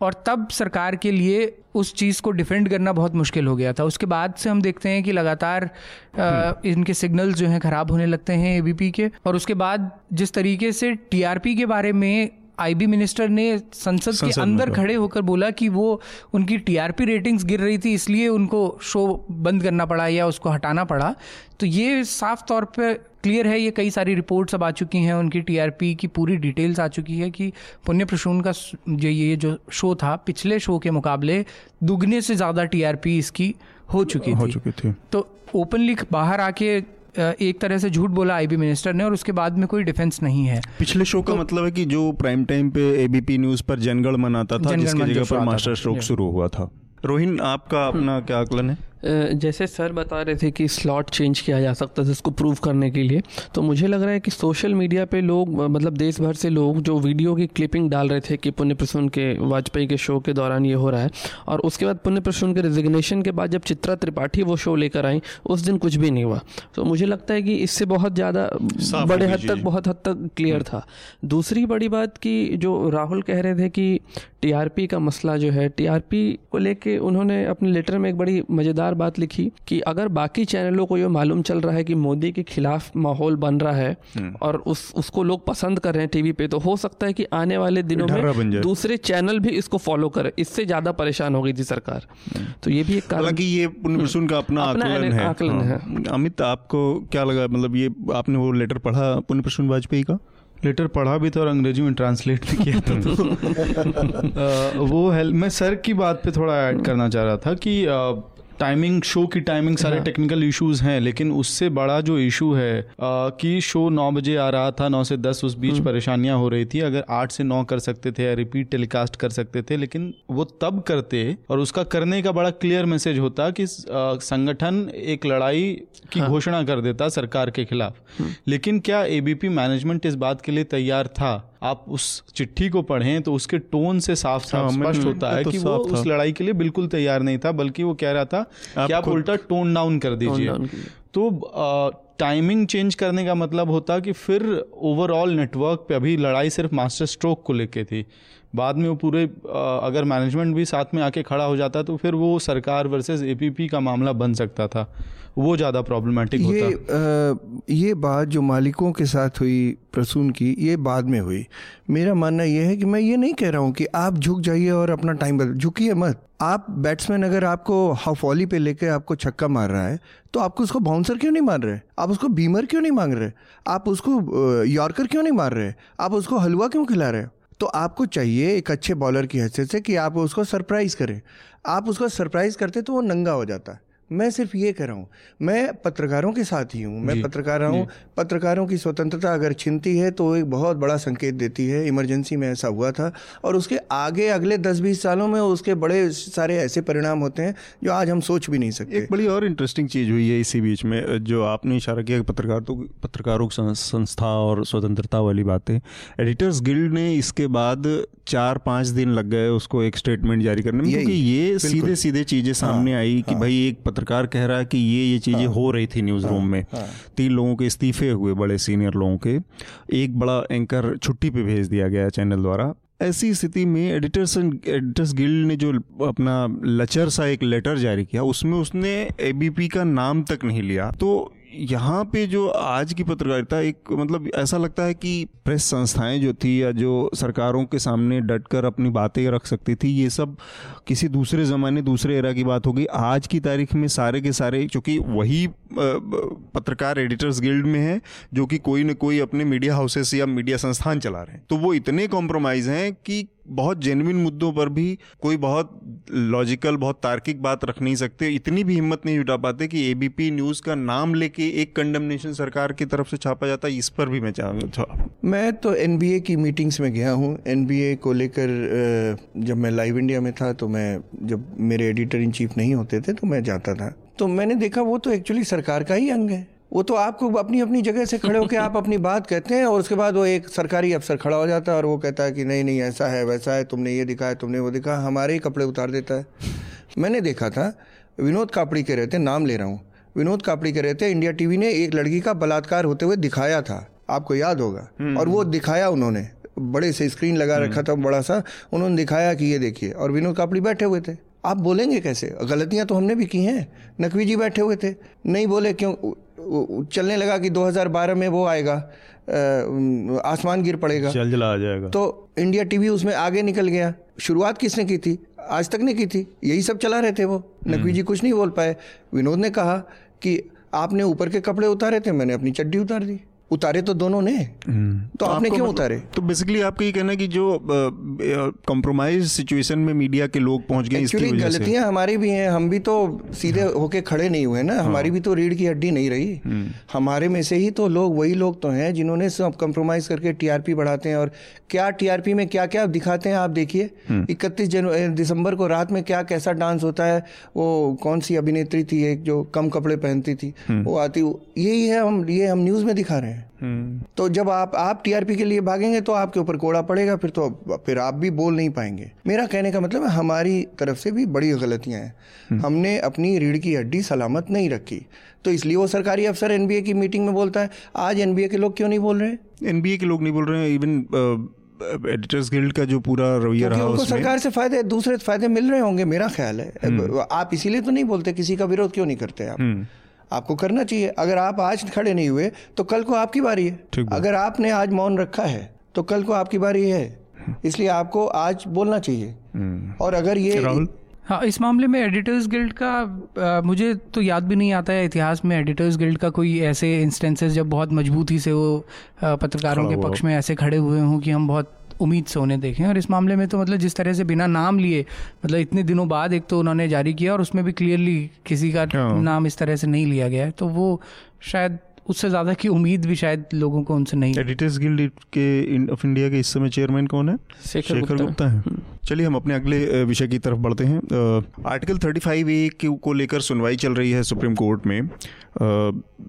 और तब सरकार के लिए उस चीज़ को डिफेंड करना बहुत मुश्किल हो गया था। उसके बाद से हम देखते हैं कि लगातार आ, इनके सिग्नल जो हैं ख़राब होने लगते हैं एबीपी के। और उसके बाद जिस तरीके से टीआरपी के बारे में आईबी मिनिस्टर ने संसद संसद के अंदर खड़े होकर बोला कि वो उनकी टीआरपी रेटिंग्स गिर रही थी इसलिए उनको शो बंद करना पड़ा या उसको हटाना पड़ा। तो ये साफ़ तौर पे क्लियर है ये कई सारी रिपोर्ट्स अब आ चुकी हैं उनकी टीआरपी की पूरी डिटेल्स आ चुकी है कि पुण्य प्रसून का जो ये जो शो था पिछले शो के मुकाबले दुगने से ज़्यादा टीआरपी इसकी हो चुकी हो थी। चुकी थी। तो ओपनली बाहर आके एक तरह से झूठ बोला आईबी मिनिस्टर ने और उसके बाद में कोई डिफेंस नहीं है। पिछले शो का तो, मतलब है कि जो प्राइम टाइम पे एबीपी न्यूज़ पर जनगण मनाता था जिसकी जगह पर मास्टर स्ट्रोक शुरू हुआ था। रोहिन आपका अपना क्या आकलन है? जैसे सर बता रहे थे कि स्लॉट चेंज किया जा सकता है इसको प्रूव करने के लिए तो मुझे लग रहा है कि सोशल मीडिया पे लोग मतलब देश भर से लोग जो वीडियो की क्लिपिंग डाल रहे थे कि पुण्य प्रसून के वाजपेयी के शो के दौरान ये हो रहा है और उसके बाद पुण्य प्रसून के रिजिग्नेशन के बाद जब चित्रा त्रिपाठी वो शो लेकर आई उस दिन कुछ भी नहीं हुआ। तो मुझे लगता है कि इससे बहुत ज़्यादा बड़े हद तक बहुत हद तक क्लियर था। दूसरी बड़ी बात कि जो राहुल कह रहे थे कि टीआरपी का मसला जो है टीआरपी को लेके उन्होंने अपने लेटर में एक बड़ी मज़ेदार बात लिखी कि अगर बाकी चैनलों को ये मालूम चल रहा है कि मोदी के खिलाफ माहौल बन रहा है हम्म। और उस उसको लोग पसंद कर रहे हैं टीवी पे तो हो सकता है कि आने वाले दिनों में दूसरे चैनल भी इसको फॉलो करें। इससे ज़्यादा परेशान हो गई थी सरकार। हम्म। तो ये भी एक कारण कि ये पुनर्वसून का अपना आकलन है आकलन है। हाँ। अमित आपको क्या लगा? मतलब ये आपने वो लेटर पढ़ा पुण्य वाजपेयी का? लेटर पढ़ा भी था और अंग्रेज़ी में ट्रांसलेट भी किया था तो। वो हेल्प मैं सर की बात पे थोड़ा ऐड करना चाह रहा था कि टाइमिंग शो की टाइमिंग सारे हाँ। टेक्निकल इश्यूज़ हैं लेकिन उससे बड़ा जो इशू है आ, कि शो नौ बजे आ रहा था नौ से दस उस बीच हम्म। परेशानियाँ हो रही थी अगर आठ से नौ कर सकते थे या रिपीट टेलीकास्ट कर सकते थे लेकिन वो तब करते और उसका करने का बड़ा क्लियर मैसेज होता कि संगठन एक लड़ाई की हाँ। घोषणा कर देता सरकार के खिलाफ हम्म। लेकिन क्या एबीपी मैनेजमेंट इस बात के लिए तैयार था आप उस चिट्ठी को पढ़ें तो उसके टोन से साफ़ साफ़ हाँ, स्पष्ट होता है तो कि वो उस लड़ाई के लिए बिल्कुल तैयार नहीं था बल्कि वो कह रहा था कि आप उल्टा टोन डाउन कर दीजिए। तो टाइमिंग चेंज करने का मतलब होता कि फिर ओवरऑल नेटवर्क पे अभी लड़ाई सिर्फ़ मास्टर स्ट्रोक को लेके थी। बाद में वो पूरे अगर मैनेजमेंट भी साथ में आके खड़ा हो जाता तो फिर वो सरकार वर्सेस एपीपी का मामला बन सकता था। वो ज़्यादा प्रॉब्लमेटिक होता। ये आ, ये बात जो मालिकों के साथ हुई प्रसून की ये बाद में हुई। मेरा मानना यह है कि मैं ये नहीं कह रहा हूँ कि आप झुक जाइए और अपना टाइम बदल झुकिए मत। आप बैट्समैन अगर आपको हफॉली पे लेके आपको छक्का मार रहा है तो आपको उसको बाउंसर क्यों नहीं मार रहे? आप उसको बीमर क्यों नहीं मांग रहे? आप उसको यॉर्कर क्यों नहीं मार रहे? आप उसको हलवा क्यों खिला रहे? तो आपको चाहिए एक अच्छे बॉलर की हैसियत से कि आप उसको सरप्राइज़ करें। आप उसको सरप्राइज़ करते तो वो नंगा हो जाता। है मैं सिर्फ़ ये कह रहा हूँ मैं पत्रकारों के साथ ही हूँ मैं पत्रकार हूँ। पत्रकारों की स्वतंत्रता अगर छिनती है तो एक बहुत बड़ा संकेत देती है। इमरजेंसी में ऐसा हुआ था और उसके आगे अगले दस बीस सालों में उसके बड़े सारे ऐसे परिणाम होते हैं जो आज हम सोच भी नहीं सकते। एक बड़ी और इंटरेस्टिंग चीज़ हुई है इसी बीच में जो आपने इशारा किया पत्रकार तो पत्रकारों संस्था और स्वतंत्रता वाली बातें। एडिटर्स गिल्ड ने इसके बाद चार पाँच दिन लग गए उसको एक स्टेटमेंट जारी करने में क्योंकि ये सीधे सीधे चीज़ें सामने हाँ, आई कि हाँ, भाई एक पत्रकार कह रहा है कि ये ये चीज़ें हाँ, हो रही थी न्यूज़ हाँ, रूम में। हाँ, तीन लोगों के इस्तीफे हुए बड़े सीनियर लोगों के। एक बड़ा एंकर छुट्टी पे भेज दिया गया चैनल द्वारा। ऐसी स्थिति में एडिटर्स एडिटर्स गिल्ड ने जो अपना लचर सा एक लेटर जारी किया उसमें उसने एबीपी का नाम तक नहीं लिया। तो यहाँ पे जो आज की पत्रकारिता, एक मतलब ऐसा लगता है कि प्रेस संस्थाएँ जो थी या जो सरकारों के सामने डटकर अपनी बातें रख सकती थी, ये सब किसी दूसरे ज़माने, दूसरे एरा की बात होगी। आज की तारीख में सारे के सारे, क्योंकि वही पत्रकार एडिटर्स गिल्ड में है, जो कि कोई ना कोई अपने मीडिया हाउसेस या मीडिया संस्थान चला रहे हैं। तो वो इतने कॉम्प्रोमाइज़ हैं कि बहुत जेनविन मुद्दों पर भी कोई बहुत लॉजिकल बहुत तार्किक बात रख नहीं सकते। इतनी भी हिम्मत नहीं जुटा पाते कि एबीपी न्यूज़ का नाम लेके एक कंडमनेशन सरकार की तरफ़ से छापा जाता है इस पर भी मैं चाहूँगा मैं तो एनबीए की मीटिंग्स में गया हूँ। एन को लेकर जब मैं लाइव इंडिया में था तो मैं, जब मेरे एडिटर इन चीफ नहीं होते थे तो मैं जाता था। तो मैंने देखा वो तो एक्चुअली सरकार का ही अंग है। वो तो आपको अपनी अपनी जगह से खड़े होकर आप अपनी बात कहते हैं और उसके बाद वो एक सरकारी अफसर खड़ा हो जाता है और वो कहता है कि नहीं नहीं ऐसा है वैसा है तुमने ये दिखाया तुमने वो दिखाया हमारे ही कपड़े उतार देता है। मैंने देखा था विनोद कापड़ी के रहते नाम ले रहा हूँ विनोद कापड़ी के रहते इंडिया टीवी ने एक लड़की का बलात्कार होते हुए दिखाया था आपको याद होगा। हम्म, और वो हम्म। दिखाया उन्होंने बड़े से स्क्रीन लगा हम्म। रखा था बड़ा सा उन्होंने दिखाया कि ये देखिए और विनोद कापड़ी बैठे हुए थे। आप बोलेंगे कैसे? गलतियाँ तो हमने भी की हैं नकवी जी बैठे हुए थे नहीं बोले क्यों? चलने लगा कि 2012 में वो आएगा आसमान गिर पड़ेगा। चल जला आ जाएगा। तो इंडिया टीवी उसमें आगे निकल गया। शुरुआत किसने की थी? आज तक नहीं की थी। यही सब चला रहे थे वो। नकवी जी कुछ नहीं बोल पाए। विनोद ने कहा कि आपने ऊपर के कपड़े उतारे थे मैंने अपनी चड्डी उतार दी। उतारे तो दोनों ने। तो आपने आपको क्यों मतलब- उतारे? तो बेसिकली आपका ये कहना है कि जो कॉम्प्रोमाइज सिचुएशन में मीडिया के लोग पहुँच गए इसकी वजह से। गलतियाँ हमारी भी हैं। हम भी तो सीधे हाँ। होके खड़े नहीं हुए ना। हमारी भी तो रीढ़ की हड्डी नहीं रही। हम्म। हमारे में से ही तो लोग वही लोग तो हैं जिन्होंने सब कंप्रोमाइज करके टीआरपी बढ़ाते हैं। और क्या टीआरपी में क्या क्या दिखाते हैं आप देखिए। हम्म। इकतीस दिसंबर को रात में क्या कैसा डांस होता है वो कौन सी अभिनेत्री थी एक जो कम कपड़े पहनती थी हम्म। वो आती यही है हम ये हम न्यूज़ में दिखा रहे हैं। हम्म। तो जब आप आप टीआरपी के लिए भागेंगे तो आपके ऊपर कोड़ा पड़ेगा फिर तो फिर आप भी बोल नहीं पाएँगे। मेरा कहने का मतलब है हमारी तरफ़ से भी बड़ी गलतियाँ हैं। हमने अपनी रीढ़ की हड्डी सलामत नहीं रखी। तो इसलिए वो सरकारी अफसर एनबीए की मीटिंग में बोलता है आज एनबीए के लोग क्यों नहीं बोल रहे? एनबीए के लोग नहीं बोल रहे हैं इवन एडिटर्स गिल्ड का जो पूरा रवैया रहा उनको उसमें। सरकार से फ़ायदे दूसरे फ़ायदे मिल रहे होंगे मेरा ख्याल है। आप इसीलिए तो नहीं बोलते किसी का विरोध क्यों नहीं करते आप? आपको करना चाहिए। अगर आप आज खड़े नहीं हुए तो कल को आपकी बारी है। ठीक अगर आपने आज मौन रखा है तो कल को आपकी बारी है। इसलिए आपको आज बोलना चाहिए। और अगर ये हाँ इस मामले में एडिटर्स गिल्ड का आ, मुझे तो याद भी नहीं आता है इतिहास में एडिटर्स गिल्ड का कोई ऐसे इंस्टेंसेस जब बहुत मजबूती से वो आ, पत्रकारों के पक्ष में ऐसे खड़े हुए हों कि हम बहुत उम्मीद से उन्हें देखें और इस मामले में तो मतलब जिस तरह से बिना नाम लिए मतलब इतने दिनों बाद एक तो उन्होंने जारी किया और उसमें भी क्लियरली किसी का हाँ। नाम इस तरह से नहीं लिया गया है तो वो शायद उससे ज़्यादा की उम्मीद भी शायद लोगों को उनसे नहीं एडिटर्स गिल्ड के ऑफ़ इंडिया के इस समय चेयरमैन कौन है? शेखर शेखर गुप्ता। है। चलिए हम अपने अगले विषय की तरफ़ बढ़ते हैं। आर्टिकल थर्टी फाइव ए के- को लेकर सुनवाई चल रही है सुप्रीम कोर्ट में। अ,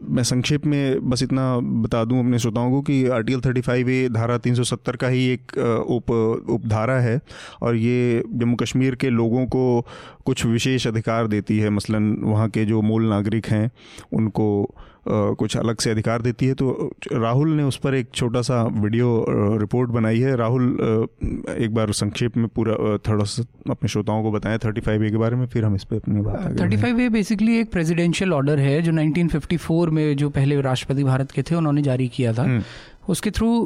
मैं संक्षेप में बस इतना बता दूँ अपने श्रोताओं को कि आर्टिकल 35 ए धारा 370 का ही एक उप उपधारा है और ये जम्मू कश्मीर के लोगों को कुछ विशेष अधिकार देती है। मसलन वहाँ के जो मूल नागरिक हैं उनको कुछ अलग से अधिकार देती है तो राहुल ने उस पर एक छोटा सा वीडियो रिपोर्ट बनाई है। राहुल एक बार संक्षेप में पूरा थर्ड थोड़ा सा अपने श्रोताओं को बताएँ थर्टी फाइव ए के बारे में फिर हम इस पर अपनी बात थर्टी फाइव ए बेसिकली एक प्रेसिडेंशियल ऑर्डर है जो 1954 में जो पहले राष्ट्रपति भारत के थे उन्होंने जारी किया था। हम्म। उसके थ्रू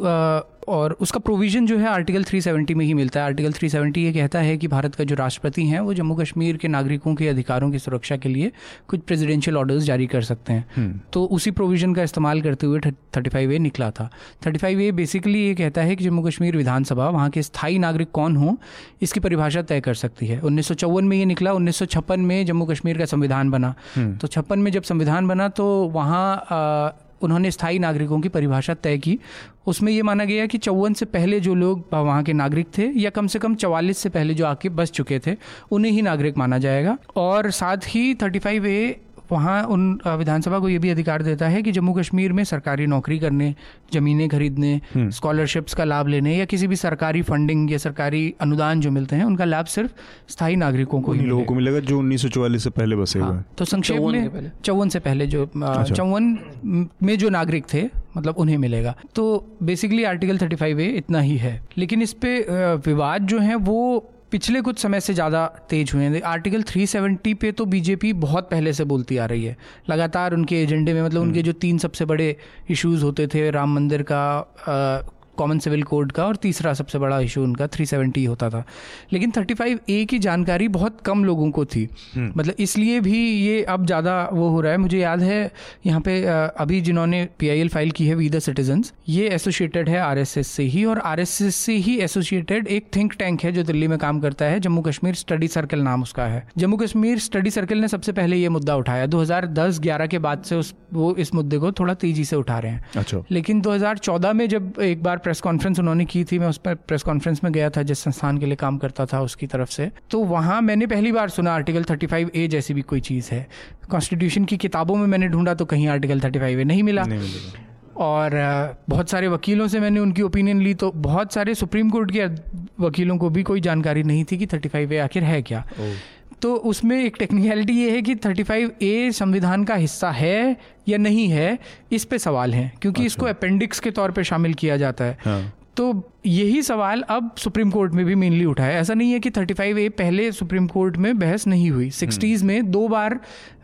और उसका प्रोविज़न जो है आर्टिकल 370 में ही मिलता है। आर्टिकल 370 ये कहता है कि भारत का जो राष्ट्रपति हैं वो जम्मू कश्मीर के नागरिकों के अधिकारों की सुरक्षा के लिए कुछ प्रेसिडेंशियल ऑर्डर्स जारी कर सकते हैं। हम्म। तो उसी प्रोविज़न का इस्तेमाल करते हुए थर्टी फाइव ए निकला था। थर्टी फाइव ए बेसिकली ये कहता है कि जम्मू कश्मीर विधानसभा वहाँ के स्थायी नागरिक कौन हों इसकी परिभाषा तय कर सकती है। उन्नीस में ये निकला उन्नीस सौ छप्पन में जम्मू कश्मीर का संविधान बना। तो छप्पन में जब संविधान बना तो वहाँ उन्होंने स्थायी नागरिकों की परिभाषा तय की। उसमें ये माना गया कि चौवन से पहले जो लोग वहाँ के नागरिक थे या कम से कम चवालीस से पहले जो आके बस चुके थे, उन्हें ही नागरिक माना जाएगा। और साथ ही थर्टी फाइव ए वहाँ उन विधानसभा को ये भी अधिकार देता है कि जम्मू कश्मीर में सरकारी नौकरी करने ज़मीनें खरीदने स्कॉलरशिप्स का लाभ लेने या किसी भी सरकारी फंडिंग या सरकारी अनुदान जो मिलते हैं उनका लाभ सिर्फ़ स्थायी नागरिकों को ही लोगों मिलेगा। को मिलेगा। जो 1944 से पहले बसे हुए हाँ, हैं तो संक्षेप चौवन में चौवन से पहले जो चौवन में जो नागरिक थे मतलब उन्हें मिलेगा। तो बेसिकली आर्टिकल 35 ए इतना ही है। लेकिन इस पे विवाद जो है वो पिछले कुछ समय से ज़्यादा तेज हुए हैं। आर्टिकल 370 पे तो बीजेपी बहुत पहले से बोलती आ रही है। लगातार उनके एजेंडे में मतलब उनके जो तीन सबसे बड़े इश्यूज़ होते थे राम मंदिर का कॉमन सिविल कोड का और तीसरा सबसे बड़ा इशू उनका 370 होता था। लेकिन 35 ए की जानकारी बहुत कम लोगों को थी। मतलब इसलिए भी ये अब ज़्यादा वो हो रहा है। मुझे याद है यहाँ पे अभी जिन्होंने पीआईएल फ़ाइल की है वी द सिटीजन्स ये एसोसिएटेड है आरएसएस से ही और आरएसएस से ही एसोसिएटेड एक थिंक टैंक है जो दिल्ली में काम करता है जम्मू कश्मीर स्टडी सर्कल नाम उसका है। जम्मू कश्मीर स्टडी सर्कल ने सबसे पहले ये मुद्दा उठाया। 2010-11 के बाद से उस वो इस मुद्दे को थोड़ा तेज़ी से उठा रहे हैं। अच्छा। लेकिन 2014 में जब एक बार प्रेस कॉन्फ्रेंस उन्होंने की थी मैं उस पर प्रेस कॉन्फ्रेंस में गया था जिस संस्थान के लिए काम करता था उसकी तरफ़ से। तो वहाँ मैंने पहली बार सुना आर्टिकल 35 ए जैसी भी कोई चीज़ है। कॉन्स्टिट्यूशन की किताबों में मैंने ढूंढा तो कहीं आर्टिकल 35 ए नहीं मिला। नहीं और बहुत सारे वकीलों से मैंने उनकी ओपिनियन ली तो बहुत सारे सुप्रीम कोर्ट के वकीलों को भी कोई जानकारी नहीं थी कि 35 ए आखिर है क्या। तो उसमें एक टेक्निकलिटी ये है कि 35 ए संविधान का हिस्सा है या नहीं है इस पे सवाल है क्योंकि अच्छा। इसको अपेंडिक्स के तौर पे शामिल किया जाता है हाँ तो यही सवाल अब सुप्रीम कोर्ट में भी मेनली उठा है। ऐसा नहीं है कि 35 ए पहले सुप्रीम कोर्ट में बहस नहीं हुई। सिक्सटीज में दो बार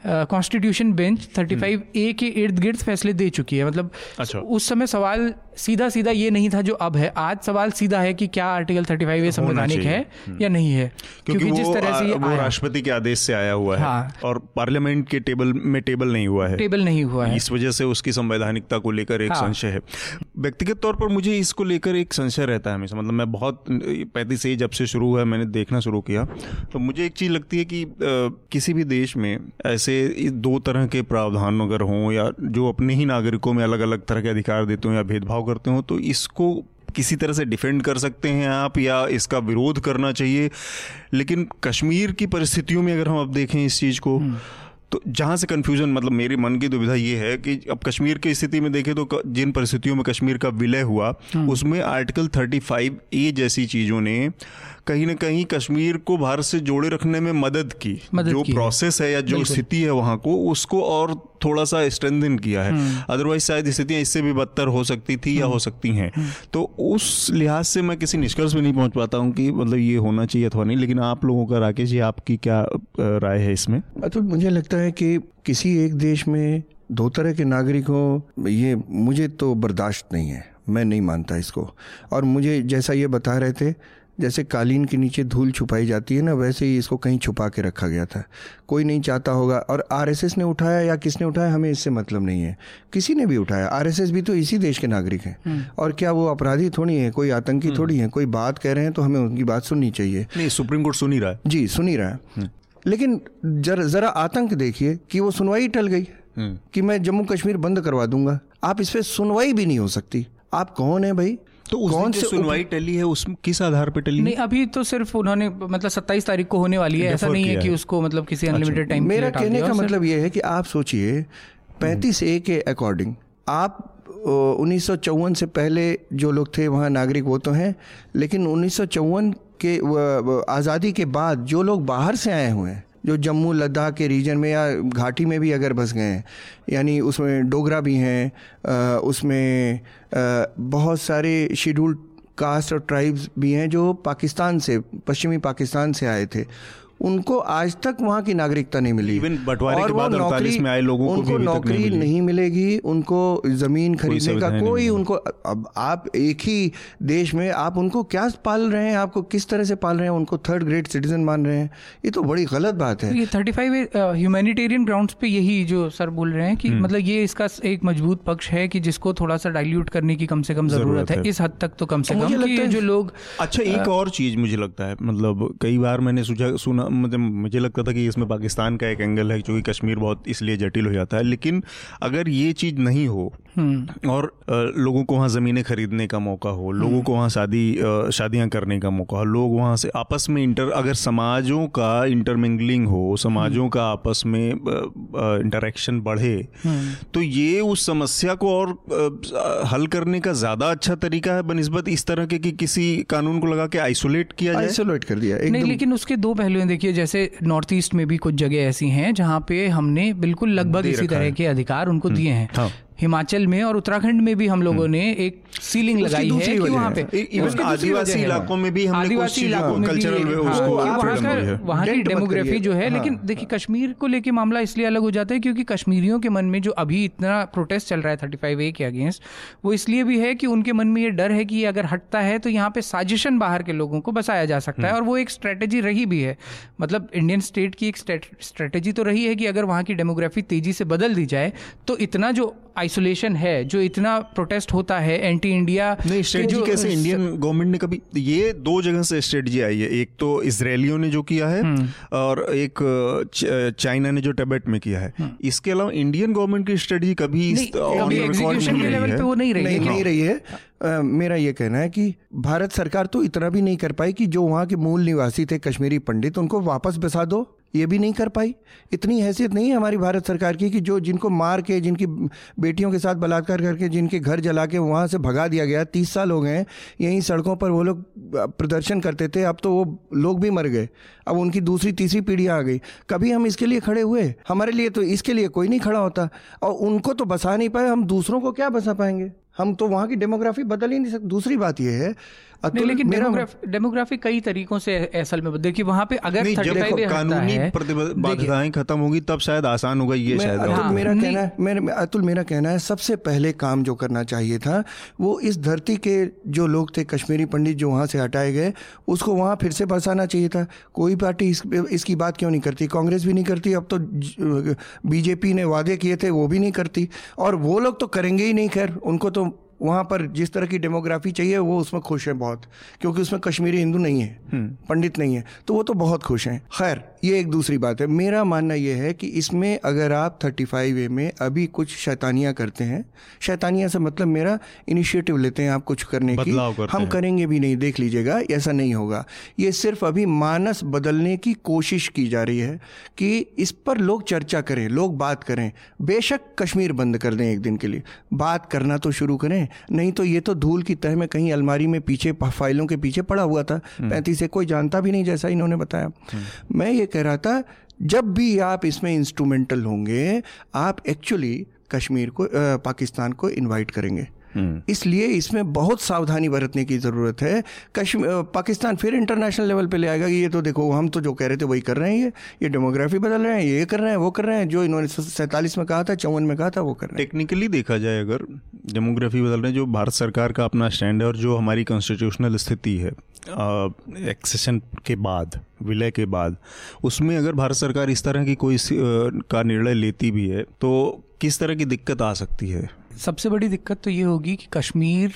कॉन्स्टिट्यूशन बेंच 35 ए के इर्द गिर्द फैसले दे चुकी है। मतलब अच्छा। उस समय सवाल सीधा सीधा ये नहीं था जो अब है। आज सवाल सीधा है कि क्या आर्टिकल 35 ए संवैधानिक है या नहीं है? क्योंकि, क्योंकि जिस तरह से वो राष्ट्रपति के आदेश से आया हुआ है हाँ। और पार्लियामेंट के टेबल में टेबल नहीं हुआ है। टेबल नहीं हुआ है। इस वजह से उसकी संवैधानिकता को लेकर एक हाँ। संशय है। व्यक्तिगत तौर पर मुझे इसको लेकर एक संशय रहता है हमेशा। मतलब मैं बहुत पैंतीस से जब से शुरू हुआ मैंने देखना शुरू किया। तो मुझे एक चीज़ लगती है कि किसी भी देश में ऐसे दो तरह के प्रावधान अगर हों या जो अपने ही नागरिकों में अलग अलग तरह के अधिकार देते हों या भेदभाव करते हों तो इसको किसी तरह से डिफेंड कर सकते हैं आप या इसका विरोध करना चाहिए। लेकिन कश्मीर की परिस्थितियों में अगर हम अब देखें इस चीज़ को तो जहाँ से कन्फ्यूज़न मतलब मेरे मन की दुविधा ये है कि अब कश्मीर की स्थिति में देखें तो जिन परिस्थितियों में कश्मीर का विलय हुआ उसमें आर्टिकल 35 ए जैसी चीज़ों ने कहीं ना कहीं कश्मीर को भारत से जोड़े रखने में मदद की। मदद जो की। प्रोसेस है या जो स्थिति है वहाँ को उसको और थोड़ा सा स्ट्रेंथन किया है। अदरवाइज़ शायद स्थितियाँ इससे भी बदतर हो सकती थी या हो सकती हैं। तो उस लिहाज से मैं किसी निष्कर्ष में नहीं पहुँच पाता हूँ कि मतलब ये होना चाहिए अथवा नहीं लेकिन आप लोगों का राकेश जी आपकी क्या राय है इसमें? अतुल मुझे लगता है कि किसी एक देश में दो तरह के नागरिकों ये मुझे तो बर्दाश्त नहीं है। मैं नहीं मानता इसको। और मुझे जैसा ये बता रहे थे जैसे कालीन के नीचे धूल छुपाई जाती है ना वैसे ही इसको कहीं छुपा के रखा गया था। कोई नहीं चाहता होगा। और आरएसएस ने उठाया या किसने उठाया हमें इससे मतलब नहीं है। किसी ने भी उठाया। आरएसएस भी तो इसी देश के नागरिक हैं। और क्या वो अपराधी थोड़ी है? कोई आतंकी थोड़ी है? कोई बात कह रहे हैं तो हमें उनकी बात सुननी चाहिए। नहीं सुप्रीम कोर्ट सुनी रहा है। जी सुनी रहा है। लेकिन जरा जरा आतंक देखिए कि वो सुनवाई टल गई। कि मैं जम्मू कश्मीर बंद करवा दूँगा। आप इस पर सुनवाई भी नहीं हो सकती। आप कौन है भाई? तो उस कौन से सुनवाई टली है उस किस आधार पर टली नहीं अभी तो सिर्फ़ उन्होंने मतलब सत्ताईस तारीख को होने वाली है ऐसा नहीं है कि उसको मतलब किसी अनलिमिटेड टाइम मेरा कहने का मतलब ये है कि आप सोचिए पैंतीस ए के अकॉर्डिंग आप उन्नीस सौ चौवन से पहले जो लोग थे वहाँ नागरिक वो तो हैं लेकिन उन्नीस सौ चौवन के आज़ादी के बाद जो लोग बाहर से आए हुए हैं जो जम्मू लद्दाख के रीजन में या घाटी में भी अगर बस गए हैं, यानी उसमें डोगरा भी हैं उसमें बहुत सारे शेड्यूल्ड कास्ट और ट्राइब्स भी हैं जो पाकिस्तान से, पश्चिमी पाकिस्तान से आए थे। उनको आज तक वहाँ की नागरिकता नहीं मिली। Even बंटवारे और के वो बाद 48 में आए लोगों को भी उनको तक नहीं नौकरी मिली। नहीं मिलेगी उनको ज़मीन खरीदने का कोई उनको अब आप एक ही देश में आप उनको क्या पाल रहे हैं? आपको किस तरह से पाल रहे हैं? उनको थर्ड ग्रेड सिटीजन मान रहे हैं। ये तो बड़ी गलत बात है। ये 35 ह्यूमैनिटेरियन ग्राउंड पे यही जो सर बोल रहे हैं कि हम्म। मतलब ये इसका एक मज़बूत पक्ष है कि जिसको थोड़ा सा डाइल्यूट करने की कम से कम ज़रूरत है। इस हद तक तो कम से कम जो लोग अच्छा एक और चीज़ मुझे लगता है मतलब कई बार मैंने सुझा सुना मतलब मुझे लगता था कि इसमें पाकिस्तान का एक एंगल है, क्योंकि कश्मीर बहुत इसलिए जटिल हो जाता है। लेकिन अगर ये चीज़ नहीं हो और लोगों को वहाँ ज़मीनें खरीदने का मौका हो लोगों को वहाँ शादी शादियाँ करने का मौका हो लोग वहाँ से आपस में इंटर अगर समाजों का इंटरमिंगलिंग हो समाजों का आपस में इंटरेक्शन बढ़े तो ये उस समस्या को और हल करने का ज़्यादा अच्छा तरीका है बनस्बत इस तरह के कि किसी कानून को लगा के आइसोलेट किया जाए? आइसोलेट कर दिया नहीं लेकिन उसके दो पहलू हैं। देखिए जैसे नॉर्थ ईस्ट में भी कुछ जगह ऐसी हैं जहाँ पे हमने बिल्कुल लगभग इसी तरह के अधिकार उनको दिए हैं। हाँ। हिमाचल में और उत्तराखंड में भी हम लोगों ने एक सीलिंग लगाई है कि वहाँ पे आदिवासी इलाकों में भी आदिवासी इलाकों में वहाँ का दी। वहाँ की डेमोग्राफी जो है हाँ। लेकिन देखिए कश्मीर को लेके मामला इसलिए अलग हो जाता है क्योंकि कश्मीरियों के मन में जो अभी इतना प्रोटेस्ट चल रहा है थर्टी फाइव ए के अगेंस्ट वो इसलिए भी है कि उनके मन में ये डर है कि ये अगर हटता है तो यहाँ पे साजिशन बाहर के लोगों को बसाया जा सकता है और वो एक स्ट्रेटेजी रही भी है। मतलब इंडियन स्टेट की एक स्ट्रेटेजी तो रही है कि अगर वहाँ की डेमोग्राफी तेज़ी से बदल दी जाए तो इतना जो आइसोलेशन है जो इतना प्रोटेस्ट होता है एंटी इंडिया नहीं स्ट्रेटजी कैसे इंडियन गवर्नमेंट ने कभी ये दो जगह से स्ट्रेटजी आई है। एक तो इसराइलियों ने जो किया है और एक चाइना ने जो टिबेट में किया है। इसके अलावा इंडियन गवर्नमेंट की स्ट्रेटजी कभी है। वो नहीं रही नहीं रही है। अ, मेरा ये कहना है कि भारत सरकार तो इतना भी नहीं कर पाई कि जो वहाँ के मूल निवासी थे कश्मीरी पंडित उनको वापस बसा दो। ये भी नहीं कर पाई। इतनी हैसियत नहीं है हमारी भारत सरकार की कि जो जिनको मार के, जिनकी बेटियों के साथ बलात्कार करके, जिनके घर जला के वहाँ से भगा दिया गया, तीस साल हो गए यहीं सड़कों पर वो लोग प्रदर्शन करते थे, अब तो वो लोग भी मर गए। अब उनकी दूसरी, तीसरी पीढ़ी आ गई। कभी हम इसके लिए खड़े हुए? हमारे लिए तो इसके लिए कोई नहीं खड़ा होता। और उनको तो बसा नहीं पाए, हम दूसरों को क्या बसा पाएँगे? हम तो वहाँ की डेमोग्राफी बदल ही नहीं सकते दूसरी बात यह है नहीं अतुल, लेकिन डेमोग्राफी डेमोग्राफी कई तरीकों से असल में देखिए वहाँ पे अगर नहीं जब 35 देखो, हटता कानूनी बाध्यताएँ खत्म होगी तब शायद आसान होगा ये शायद अतुल हाँ, मेरा कहना है मेरे अतुल मेरा कहना है सबसे पहले काम जो करना चाहिए था वो इस धरती के जो लोग थे कश्मीरी पंडित जो वहाँ से हटाए गए उसको वहाँ फिर से बसाना चाहिए था। कोई पार्टी इस, इसकी बात क्यों नहीं करती? कांग्रेस भी नहीं करती अब तो बीजेपी ने वादे किए थे वो भी नहीं करती। और वो लोग तो करेंगे ही नहीं खैर उनको तो वहाँ पर जिस तरह की डेमोग्राफी चाहिए वो उसमें खुश हैं बहुत क्योंकि उसमें कश्मीरी हिंदू नहीं है पंडित नहीं है तो वो तो बहुत खुश हैं। खैर ये एक दूसरी बात है। मेरा मानना यह है कि इसमें अगर आप थर्टी फाइव ए में अभी कुछ शैतानियाँ करते हैं शैतानियाँ से मतलब मेरा इनिशिएटिव लेते हैं आप कुछ करने की। करते हम करेंगे भी नहीं देख लीजिएगा ऐसा नहीं होगा। ये सिर्फ़ अभी मानस बदलने की कोशिश की जा रही है कि इस पर लोग चर्चा करें लोग बात करें। बेशक कश्मीर बंद कर दें एक दिन के लिए। बात करना तो शुरू करें नहीं तो ये तो धूल की तह में कहीं अलमारी में पीछे फाइलों के पीछे पड़ा हुआ था। पैंतीस से कोई जानता भी नहीं जैसा इन्होंने बताया। मैं ये कह रहा था जब भी आप इसमें इंस्ट्रूमेंटल होंगे आप एक्चुअली कश्मीर को अ, पाकिस्तान को इनवाइट करेंगे। इसलिए इसमें बहुत सावधानी बरतने की ज़रूरत है। कश्मीर पाकिस्तान फिर इंटरनेशनल लेवल पे ले आएगा कि ये तो देखो हम तो जो कह रहे थे वही कर रहे हैं ये। ये डेमोग्राफी बदल रहे हैं ये कर रहे हैं वो कर रहे हैं जो इन्होंने सैंतालीस में कहा था चौवन में कहा था वो कर रहे हैं। टेक्निकली देखा जाए अगर डेमोग्राफी बदल रहे हैं जो भारत सरकार का अपना स्टैंड है और जो हमारी कॉन्स्टिट्यूशनल स्थिति है एक्सेशन के बाद विलय के बाद। उसमें अगर भारत सरकार इस तरह की कोई का निर्णय लेती भी है तो किस तरह की दिक्कत आ सकती है? सबसे बड़ी दिक्कत तो ये होगी कि कश्मीर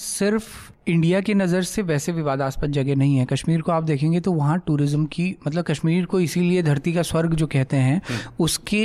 सिर्फ़ इंडिया की नज़र से वैसे विवादास्पद जगह नहीं है। कश्मीर को आप देखेंगे तो वहाँ टूरिज़्म की मतलब कश्मीर को इसीलिए धरती का स्वर्ग जो कहते हैं उसके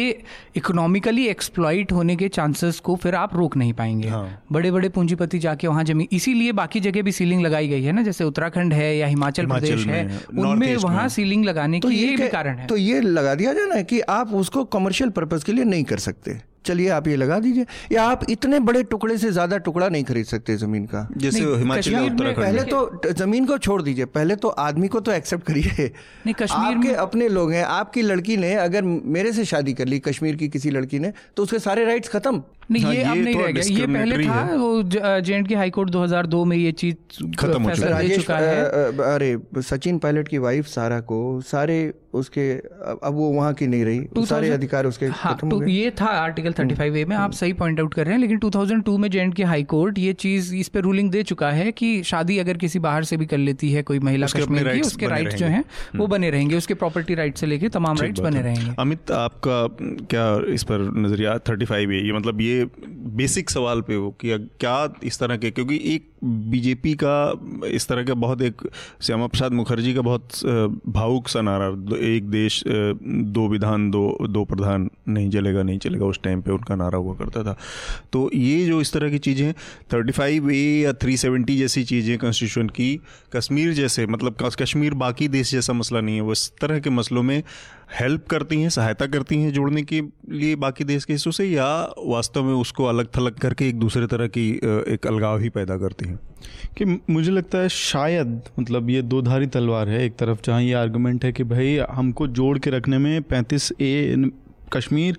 इकोनॉमिकली एक्सप्लॉइट होने के चांसेस को फिर आप रोक नहीं पाएँगे। हाँ। बड़े बड़े पूंजीपति जाके वहाँ ज़मीन इसीलिए बाकी जगह भी सीलिंग लगाई गई है ना जैसे उत्तराखंड है या हिमाचल हिमाचल प्रदेश है उनमें वहाँ सीलिंग लगाने तो की ये भी कारण है। तो ये लगा दिया जाए ना कि आप उसको कमर्शियल पर्पज के लिए नहीं कर सकते। चलिए आप ये लगा दीजिए। या आप इतने बड़े टुकड़े से ज़्यादा टुकड़ा नहीं खरीद सकते ज़मीन का। जैसे हिमाचल उत्तराखंड पहले तो ज़मीन को छोड़ दीजिए। पहले तो आदमी को तो एक्सेप्ट करिए। कश्मीर के अपने लोग हैं आपकी लड़की ने अगर मेरे से शादी कर ली कश्मीर की किसी लड़की ने तो उसके सारे राइट्स खत्म। नहीं हाँ, ये अब नहीं थोड़ा रह गया। ये पहले था। वो J and K high court 2002 में ये चीज़ खत्म हो चुका चुका है। अरे सचिन पायलट की वाइफ सारा को सारे उसके अब वो वहाँ की नहीं रही। सारे अधिकार उसके हाँ खत्म हो तो गए। ये था आर्टिकल 35 ए में आप सही पॉइंट आउट कर रहे हैं लेकिन 2002 में जे के हाई कोर्ट ये चीज़ इस पे रूलिंग दे चुका है कि शादी अगर किसी बाहर से भी कर लेती है कोई महिला कश्मीर की उसके बने राइट्स जो। हैं वो बने रहेंगे उसके प्रॉपर्टी राइट से लेके तमाम ठीक राइट्स बने रहेंगे। अमित आपका क्या इस पर नज़रिया थर्टी फाइव है ये मतलब ये बेसिक सवाल पे हो कि क्या इस तरह के, क्योंकि एक बीजेपी का इस तरह का बहुत एक श्यामा प्रसाद मुखर्जी का बहुत भावुक सा नारा, एक देश दो विधान, दो दो प्रधान नहीं चलेगा नहीं चलेगा उस टाइम पे उनका नारा हुआ करता था। तो ये जो इस तरह की चीज़ें, थर्टी फाइव ए या थ्री सेवेंटी जैसी चीज़ें कॉन्स्टिट्यूशन की, कश्मीर जैसे मतलब कश्मीर बाकी देश जैसा मसला नहीं है, वो इस तरह के मसलों में हेल्प करती हैं, सहायता करती हैं जोड़ने के लिए बाकी देश के हिस्सों से या वास्तव में उसको अलग थलग करके एक दूसरे तरह की एक अलगाव ही पैदा करती हैं? कि मुझे लगता है शायद मतलब ये दो धारी तलवार है एक तरफ़, जहाँ ये आर्गूमेंट है कि भाई हमको जोड़ के रखने में पैंतीस ए कश्मीर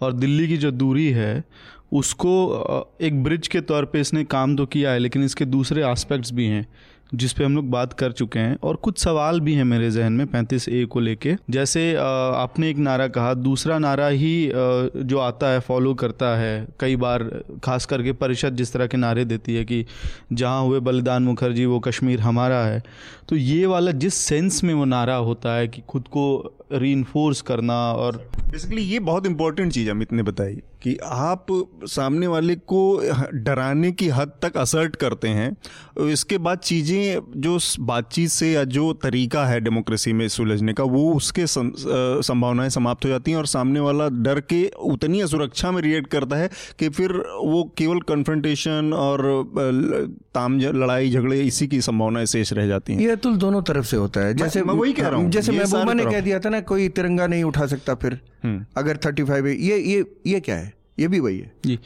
और दिल्ली की जो दूरी है, उसको एक ब्रिज के तौर पे इसने काम तो किया है, लेकिन इसके दूसरे एस्पेक्ट्स भी हैं। जिस पे हम लोग बात कर चुके हैं और कुछ सवाल भी हैं मेरे जहन में पैंतीस ए को लेके। जैसे आपने एक नारा कहा, दूसरा नारा ही जो आता है फॉलो करता है, कई बार, खास करके परिषद जिस तरह के नारे देती है कि जहाँ हुए बलिदान मुखर्जी, वो कश्मीर हमारा है। तो ये वाला जिस सेंस में वो नारा होता है कि खुद को री करना और बेसिकली ये बहुत इंपॉर्टेंट चीज़ अमित ने बताई कि आप सामने वाले को डराने की हद तक असर्ट करते हैं इसके बाद चीज़ें जो बातचीत से या जो तरीका है डेमोक्रेसी में सुलझने का वो उसके सं- संभावनाएँ समाप्त हो जाती हैं और सामने वाला डर के उतनी सुरक्षा में रिएक्ट करता है कि फिर वो केवल कन्फ्रंटेशन और ताम लड़ाई झगड़े इसी की संभावनाएँ शेष रह जाती हैं। ये अतुल दोनों तरफ़ से होता है। जैसे मैं वही कह रहा हूँ, जैसे महबूबा ने कह दिया था ना कोई तिरंगा नहीं उठा सकता फिर हम्म। अगर थर्टी फाइव ये ये ये क्या है? ये भी वही है। जी।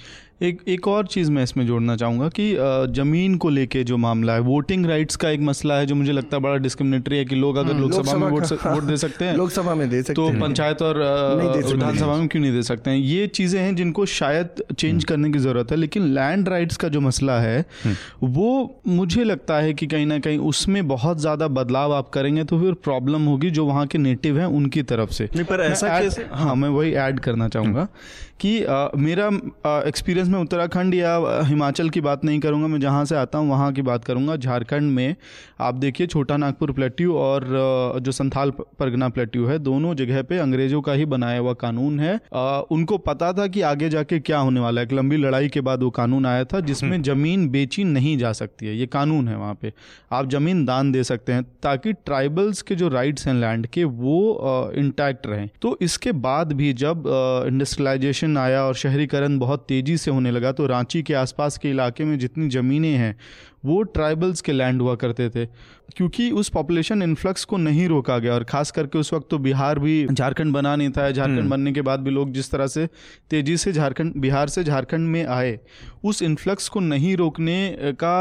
एक एक और चीज़ मैं इसमें जोड़ना चाहूँगा कि ज़मीन को लेके जो मामला है वोटिंग राइट्स का एक मसला है जो मुझे लगता है बड़ा डिस्क्रिमिनेटरी है कि लोग अगर हम्म, लोकसभा में वोट वोट दे सकते हैं लोकसभा में दे सकते तो पंचायत और विधानसभा में क्यों नहीं दे सकते हैं? ये चीज़ें हैं जिनको शायद चेंज हम्म। करने की ज़रूरत है लेकिन लैंड राइट्स का जो मसला है हम्म। वो मुझे लगता है कि कहीं ना कहीं उसमें बहुत ज़्यादा बदलाव आप करेंगे तो फिर प्रॉब्लम होगी जो वहाँ के नेटिव हैं उनकी तरफ़ से। पर ऐसा हाँ मैं वही ऐड करना चाहूँगा कि मेरा एक्सपीरियंस में उत्तराखंड या हिमाचल की बात नहीं करूँगा मैं जहाँ से आता हूँ वहाँ की बात करूँगा। झारखंड में आप देखिए छोटा नागपुर प्लेट्यू और जो संथाल परगना प्लेट्यू है दोनों जगह पे अंग्रेज़ों का ही बनाया हुआ कानून है। आ, उनको पता था कि आगे जाके क्या होने वाला है। एक लंबी लड़ाई के बाद वो कानून आया था जिसमें हम्म। ज़मीन बेची नहीं जा सकती है। ये कानून है वहाँ पे। आप ज़मीन दान दे सकते हैं ताकि ट्राइबल्स के जो राइट्स हैं लैंड के वो इंटैक्ट रहें। तो इसके बाद भी जब इंडस्ट्रियलाइजेशन आया और शहरीकरण बहुत तेज़ी से होने लगा तो रांची के आसपास के इलाके में जितनी ज़मीनें हैं वो ट्राइबल्स के लैंड हुआ करते थे। क्योंकि उस पॉपुलेशन इन्फ्लक्स को नहीं रोका गया और ख़ास करके उस वक्त तो बिहार भी झारखंड बना नहीं था। झारखंड हम्म। बनने के बाद भी लोग जिस तरह से तेज़ी से झारखंड बिहार से झारखंड में आए उस इन्फ्लक्स को नहीं रोकने का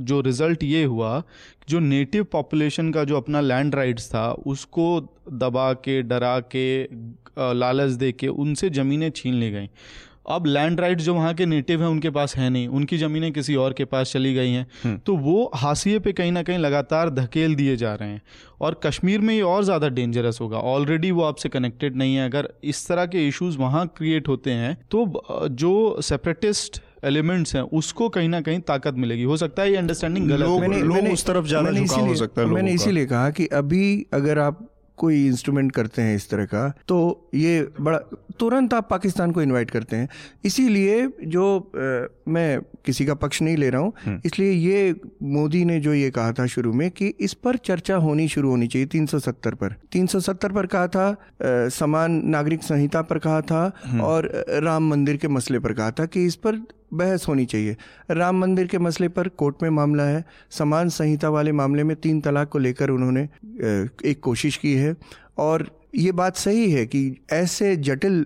जो रिज़ल्ट ये हुआ जो नेटिव पॉपुलेशन का जो अपना लैंड राइट्स था उसको दबा के डरा के लालच दे के उनसे ज़मीनें छीन ली गई। अब लैंड राइट जो वहाँ के नेटिव हैं उनके पास है नहीं। उनकी ज़मीनें किसी और के पास चली गई हैं। हम्म। तो वो हाशिए पे कहीं ना कहीं लगातार धकेल दिए जा रहे हैं। और कश्मीर में ये और ज़्यादा डेंजरस होगा। ऑलरेडी वो आपसे कनेक्टेड नहीं है। अगर इस तरह के इश्यूज़ वहाँ क्रिएट होते हैं तो जो सेपरेटिस्ट एलिमेंट्स हैं उसको कहीं ना कहीं ताकत मिलेगी। हो सकता है ये अंडरस्टैंडिंग गलत लोग, मैंने, लोग मैंने, उस तरफ़ ज़्यादा हो सकता है मैंने इसीलिए कहा कि अभी अगर आप कोई इंस्ट्रूमेंट करते हैं इस तरह का तो ये बड़ा, तुरंत आप पाकिस्तान को इनवाइट करते हैं। इसीलिए जो मैं किसी का पक्ष नहीं ले रहा हूँ हम्म। इसलिए ये मोदी ने जो ये कहा था शुरू में कि इस पर चर्चा होनी शुरू होनी चाहिए 370 पर 370 पर कहा था आ, समान नागरिक संहिता पर कहा था हम्म। और राम मंदिर के मसले पर कहा था कि इस पर बहस होनी चाहिए राम मंदिर के मसले पर कोर्ट में मामला है समान संहिता वाले मामले में तीन तलाक को लेकर उन्होंने एक कोशिश की है और ये बात सही है कि ऐसे जटिल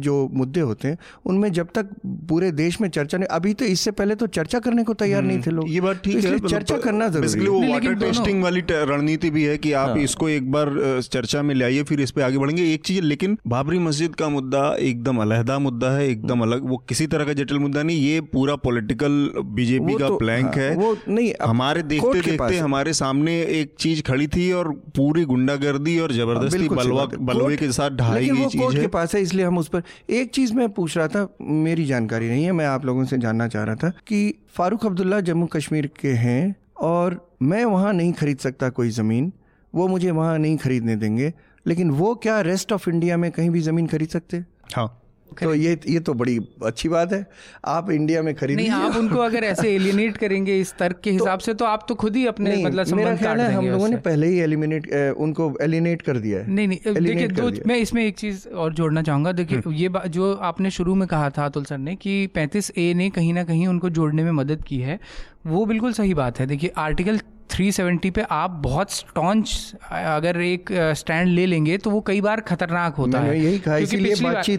जो मुद्दे होते हैं उनमें जब तक पूरे देश में चर्चा नहीं अभी तो इससे पहले तो चर्चा करने को तैयार नहीं थे लोग। ये बात ठीक तो है चर्चा करना ज़रूरी वो वाटर टेस्टिंग वाली रणनीति भी है कि आप हाँ। इसको एक बार चर्चा में ले आइए फिर इस पे आगे बढ़ेंगे। एक चीज़ लेकिन बाबरी मस्जिद का मुद्दा एकदम अलहदा मुद्दा है एकदम अलग। वो किसी तरह का जटिल मुद्दा नहीं ये पूरा पोलिटिकल बीजेपी का प्लैंक तो, हाँ, है। वो नहीं हमारे देखते देखते हमारे सामने एक चीज़ खड़ी थी और पूरी गुंडागर्दी और ज़बरदस्ती बलवा बलवे के साथ ढाई है के पास है इसलिए हम उस पर एक चीज़ मैं पूछ रहा था मेरी जानकारी नहीं है मैं आप लोगों से जानना चाह रहा था कि फारूक अब्दुल्ला जम्मू कश्मीर के हैं और मैं वहाँ नहीं खरीद सकता कोई ज़मीन वो मुझे वहाँ नहीं खरीदने देंगे लेकिन वो क्या रेस्ट ऑफ़ इंडिया में कहीं भी ज़मीन खरीद सकते? हाँ। तो ये ये तो बड़ी अच्छी बात है। आप इंडिया में खरीद नहीं आप उनको अगर ऐसे एलिमिनेट करेंगे इस तर्क के तो हिसाब से तो आप तो खुद ही अपने मतलब मेरा ख्याल है हम लोगों ने पहले ही एलिमिनेट उनको एलिनेट कर दिया है। नहीं नहीं देखिए दो मैं इसमें एक चीज़ और जोड़ना चाहूँगा। देखिए हम्म। ये जो आपने शुरू में कहा था अतुल सर ने कि पैंतीस ए ने कहीं ना कहीं उनको जोड़ने में मदद की है वो बिल्कुल सही बात है। देखिए आर्टिकल 370 पे आप बहुत स्टॉन्च अगर एक स्टैंड ले लेंगे तो वो कई बार खतरनाक होता है यही कहा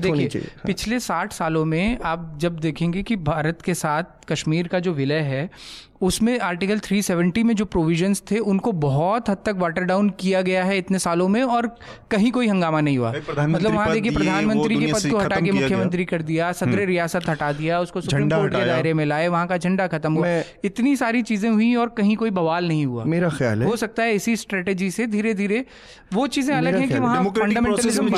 होनी चाहिए हाँ। पिछले साठ सालों में आप जब देखेंगे कि भारत के साथ कश्मीर का जो विलय है उसमें आर्टिकल 370 में जो प्रोविजंस थे उनको बहुत हद तक वाटर डाउन किया गया है इतने सालों में और कहीं कोई हंगामा नहीं हुआ। मतलब वहाँ देखिए प्रधानमंत्री के पद को हटा के मुख्यमंत्री कर दिया सदर हम्म। रियासत हटा दिया उसको सुप्रीम कोर्ट के दायरे में लाए वहाँ का झंडा खत्म हुआ। इतनी सारी चीज़ें हुई और कहीं कोई बवाल नहीं हुआ। मेरा ख्याल है हो सकता है इसी स्ट्रेटेजी से धीरे धीरे वो चीज़ें अलग है कि वहाँ फंडामेंटलिज्म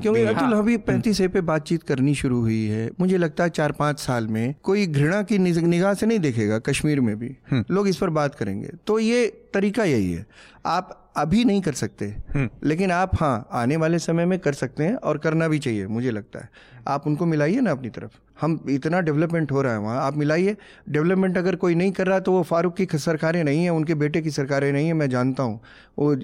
क्योंकि हाँ। पैंतीस पे बातचीत करनी शुरू हुई है। मुझे लगता है चार पाँच साल में कोई घृणा की निगाह से नहीं देखेगा कश्मीर में भी। हम्म। लोग इस पर बात करेंगे। तो ये तरीका यही है। आप अभी नहीं कर सकते। हम्म। लेकिन आप हाँ आने वाले समय में कर सकते हैं और करना भी चाहिए मुझे लगता है। आप उनको मिलाइए ना अपनी तरफ़। हम इतना डेवलपमेंट हो रहा है वहाँ। आप मिलाइए। डेवलपमेंट अगर कोई नहीं कर रहा तो वो फारूक की सरकारें नहीं हैं उनके बेटे की सरकारें नहीं हैं मैं जानता हूँ। वो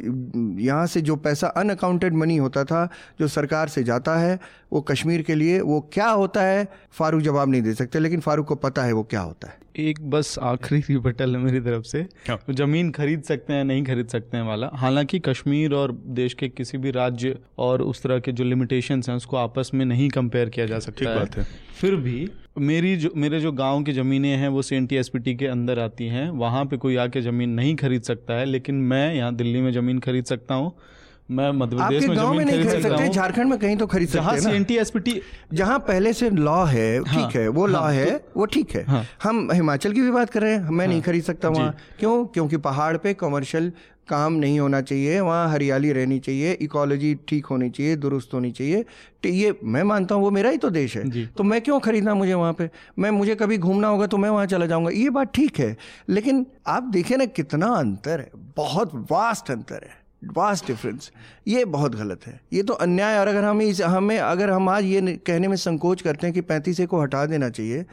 यहाँ से जो पैसा अनअकाउंटेड मनी होता था जो सरकार से जाता है वो कश्मीर के लिए वो क्या होता है? फारूक जवाब नहीं दे सकते लेकिन फारूक को पता है वो क्या होता है। एक बस आखिरी रिबटल है मेरी तरफ़ से। ज़मीन खरीद सकते हैं नहीं खरीद सकते हैं वाला। हालाँकि कश्मीर और देश के किसी भी राज्य और उस तरह के जो लिमिटेशंस हैं उसको आपस में नहीं कंपेयर किया जा सकता है, बात है। फिर भी मेरी जो मेरे जो गाँव की ज़मीनें हैं वो सी एन के अंदर आती हैं। वहाँ पे कोई आके ज़मीन नहीं खरीद सकता है लेकिन मैं यहाँ दिल्ली में ज़मीन खरीद सकता हूँ। मैं मध्य प्रदेश में गाँव में ज़मीन नहीं खरीद सकते हूँ। झारखंड में कहीं तो खरीद सकते हैं एन ना टी एस टी जहाँ पहले से लॉ है हाँ, ठीक है वो लॉ हाँ, है तो- वो ठीक है। हाँ। हम हिमाचल की भी बात कर रहे हैं मैं नहीं खरीद सकता। वहाँ। क्यों? क्योंकि पहाड़ पे कमर्शियल काम नहीं होना चाहिए वहाँ हरियाली रहनी चाहिए इकोलॉजी ठीक होनी चाहिए दुरुस्त होनी चाहिए। तो ये मैं मानता हूँ वो मेरा ही तो देश है। तो मैं क्यों खरीदना मुझे वहाँ पे? मैं मुझे कभी घूमना होगा तो मैं वहाँ चला जाऊँगा। ये बात ठीक है लेकिन आप देखिए ना कितना अंतर है बहुत वास्ट अंतर है वास्ट डिफरेंस ये बहुत गलत है। ये तो अन्याय और अगर हम इस हमें अगर हम आज ये कहने में संकोच करते हैं कि पैंतीस ए को हटा देना चाहिए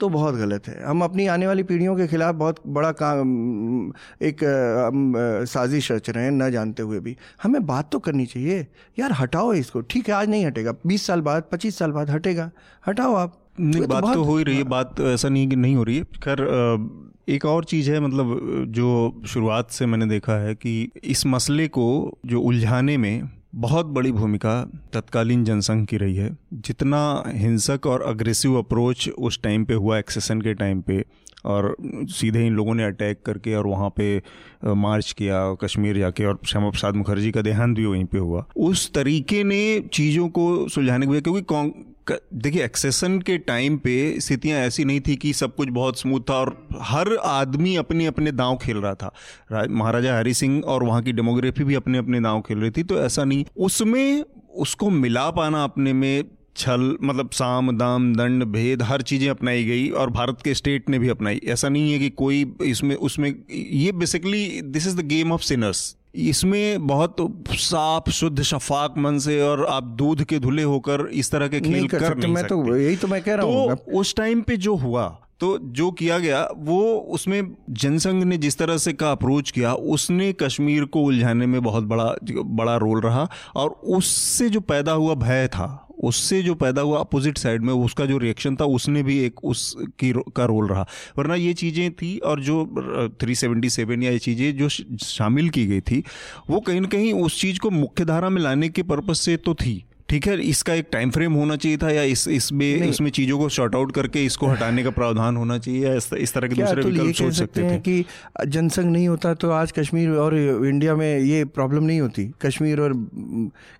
तो बहुत गलत है। हम अपनी आने वाली पीढ़ियों के खिलाफ बहुत बड़ा काम एक हम, साजिश रच रहे हैं न जानते हुए भी। हमें बात तो करनी चाहिए। यार हटाओ इसको। ठीक है आज नहीं हटेगा। बीस साल बाद पच्चीस साल बाद हटेगा। हटाओ आप। नहीं ये बात तो हो ही रही है। बात ऐसा नहीं कि नहीं हो रही है। खैर एक और चीज़ है मतलब जो शुरुआत से मैंने देखा है कि इस मसले को जो उलझाने में बहुत बड़ी भूमिका तत्कालीन जनसंघ की रही है। जितना हिंसक और अग्रेसिव अप्रोच उस टाइम पे हुआ एक्सेसन के टाइम पे, और सीधे इन लोगों ने अटैक करके और वहाँ पे मार्च किया, कश्मीर जाके और श्यामा प्रसाद मुखर्जी का देहांत भी वहीं पे हुआ। उस तरीके ने चीज़ों को सुलझाने के लिए, क्योंकि देखिए एक्सेसन के टाइम पे स्थितियाँ ऐसी नहीं थी कि सब कुछ बहुत स्मूथ था और हर आदमी अपने अपने दांव खेल रहा था। महाराजा हरि सिंह और वहाँ की डेमोग्राफी भी अपने अपने दांव खेल रही थी तो ऐसा नहीं। उसमें उसको मिला पाना अपने में छल मतलब साम, दाम, दंड, भेद, हर चीज़ें अपनाई गई और भारत के स्टेट ने भी अपनाई। ऐसा नहीं है कि कोई इसमें, उसमें, ये basically this is the game of sinners इसमें बहुत साफ़ शुद्ध शफाक मन से और आप दूध के धुले होकर इस तरह के खेल कर कर नहीं मैं तो यही तो मैं कह रहा हूँ तो उस टाइम पे जो हुआ तो जो किया गया वो उसमें जनसंघ ने जिस तरह से का अप्रोच किया उसने कश्मीर को उलझाने में बहुत बड़ा बड़ा रोल रहा और उससे जो पैदा हुआ भय था। उससे जो पैदा हुआ अपोजिट साइड में, उसका जो रिएक्शन था, उसने भी एक उसकी रो- का रोल रहा। वरना ये चीज़ें थी और जो थ्री सेवेंटी सेवन या ये चीज़ें जो शामिल की गई थी, वो कहीं ना कहीं उस चीज़ को मुख्य धारा में लाने के पर्पज से तो थी। ठीक है इसका एक टाइम फ्रेम होना चाहिए था या इस इसमें इसमें चीज़ों को शॉर्ट आउट करके इसको हटाने का प्रावधान होना चाहिए या इस, इस तरह के दूसरे तो विकल्प सोच सकते हैं कि जनसंघ नहीं होता तो आज कश्मीर और इंडिया में ये प्रॉब्लम नहीं होती। कश्मीर और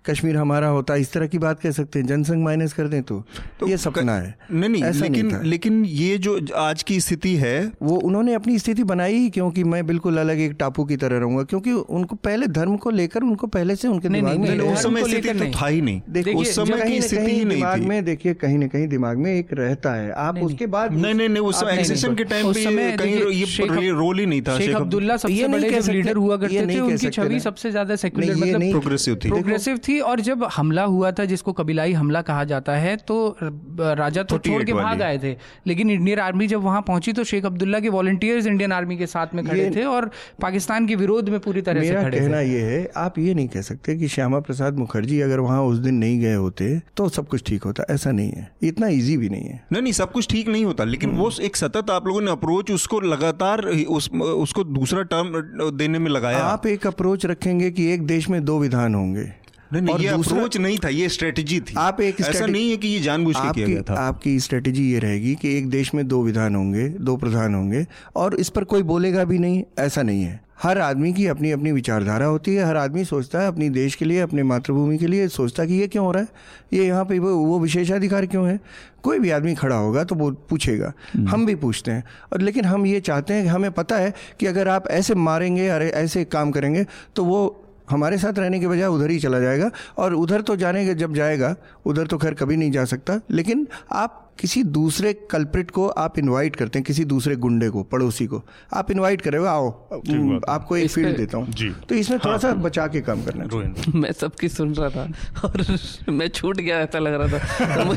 कश्मीर हमारा होता। इस तरह की बात कह सकते हैं। जनसंघ माइनस कर दें तो, तो ये सपना है। नहीं नहीं लेकिन। लेकिन ये जो आज की स्थिति है वो उन्होंने अपनी स्थिति बनाई ही क्योंकि मैं बिल्कुल अलग एक टापू की तरह रहूँगा। क्योंकि उनको पहले धर्म को लेकर उनको पहले से उनके नहीं, नहीं, नहीं। उस समय स्थिति तो नहीं। था ही नहीं। उस समय कहीं की स्थिति ही नहीं दिमाग में देखिए कहीं ना कहीं दिमाग में एक रहता है। आप उसके बाद नहीं नहीं नहीं उस एक्सेशन के टाइम पे कहीं ये रोल ही नहीं था। शेख अब्दुल्ला सबसे बड़े लीडर हुआ करते थे उनकी छवि सबसे ज़्यादा सेक्युलर मतलब प्रोग्रेसिव थी। प्रोग्रेसिव थी और जब हमला हुआ था जिसको कबीलाई हमला कहा जाता है तो राजा तो छोड़ के भाग आए थे। लेकिन इंडियन आर्मी जब वहाँ पहुँची तो शेख अब्दुल्ला के वॉलंटियर्स इंडियन आर्मी के साथ में खड़े थे और पाकिस्तान के विरोध में पूरी तरह से खड़े कहना ये है आप ये नहीं कह सकते कि श्यामा प्रसाद मुखर्जी अगर वहाँ उस दिन नहीं गए होते तो सब कुछ ठीक होता। ऐसा नहीं है। इतना इजी भी नहीं है। नहीं नहीं सब कुछ ठीक नहीं होता लेकिन वो एक सतत आप लोगों ने अप्रोच उसको लगातार उस उसको दूसरा टर्म देने में लगाया। आप एक अप्रोच रखेंगे कि एक देश में दो विधान होंगे। नहीं नहीं और ये अप्रोच नहीं था ये स्ट्रेटजी थी। आप एक ऐसा नहीं है कि ये जानबूझ के किया गया था। आपकी स्ट्रेटेजी ये रहेगी कि एक देश में दो विधान होंगे दो प्रधान होंगे और इस पर कोई बोलेगा भी नहीं ऐसा नहीं है। हर आदमी की अपनी अपनी विचारधारा होती है हर आदमी सोचता है अपनी देश के लिए अपने मातृभूमि के लिए सोचता है कि ये क्यों हो रहा है? ये यहाँ पे वो, वो विशेषाधिकार क्यों है? कोई भी आदमी खड़ा होगा तो वो पूछेगा। हम भी पूछते हैं। और लेकिन हम ये चाहते हैं कि हमें पता है कि अगर आप ऐसे मारेंगे अरे ऐसे काम करेंगे तो वो हमारे साथ रहने के बजाय उधर ही चला जाएगा। और उधर तो जाने के जब जाएगा उधर तो खैर कभी नहीं जा सकता। लेकिन आप किसी दूसरे कल्प्रिट को आप इनवाइट करते हैं किसी दूसरे गुंडे को पड़ोसी को आप इनवाइट करे हो, आओ आपको एक फ़ील्ड देता हूँ। तो इसमें थोड़ा सा बचा के काम करना मैं सबकी सुन रहा था और मैं छूट गया ऐसा लग रहा था। तो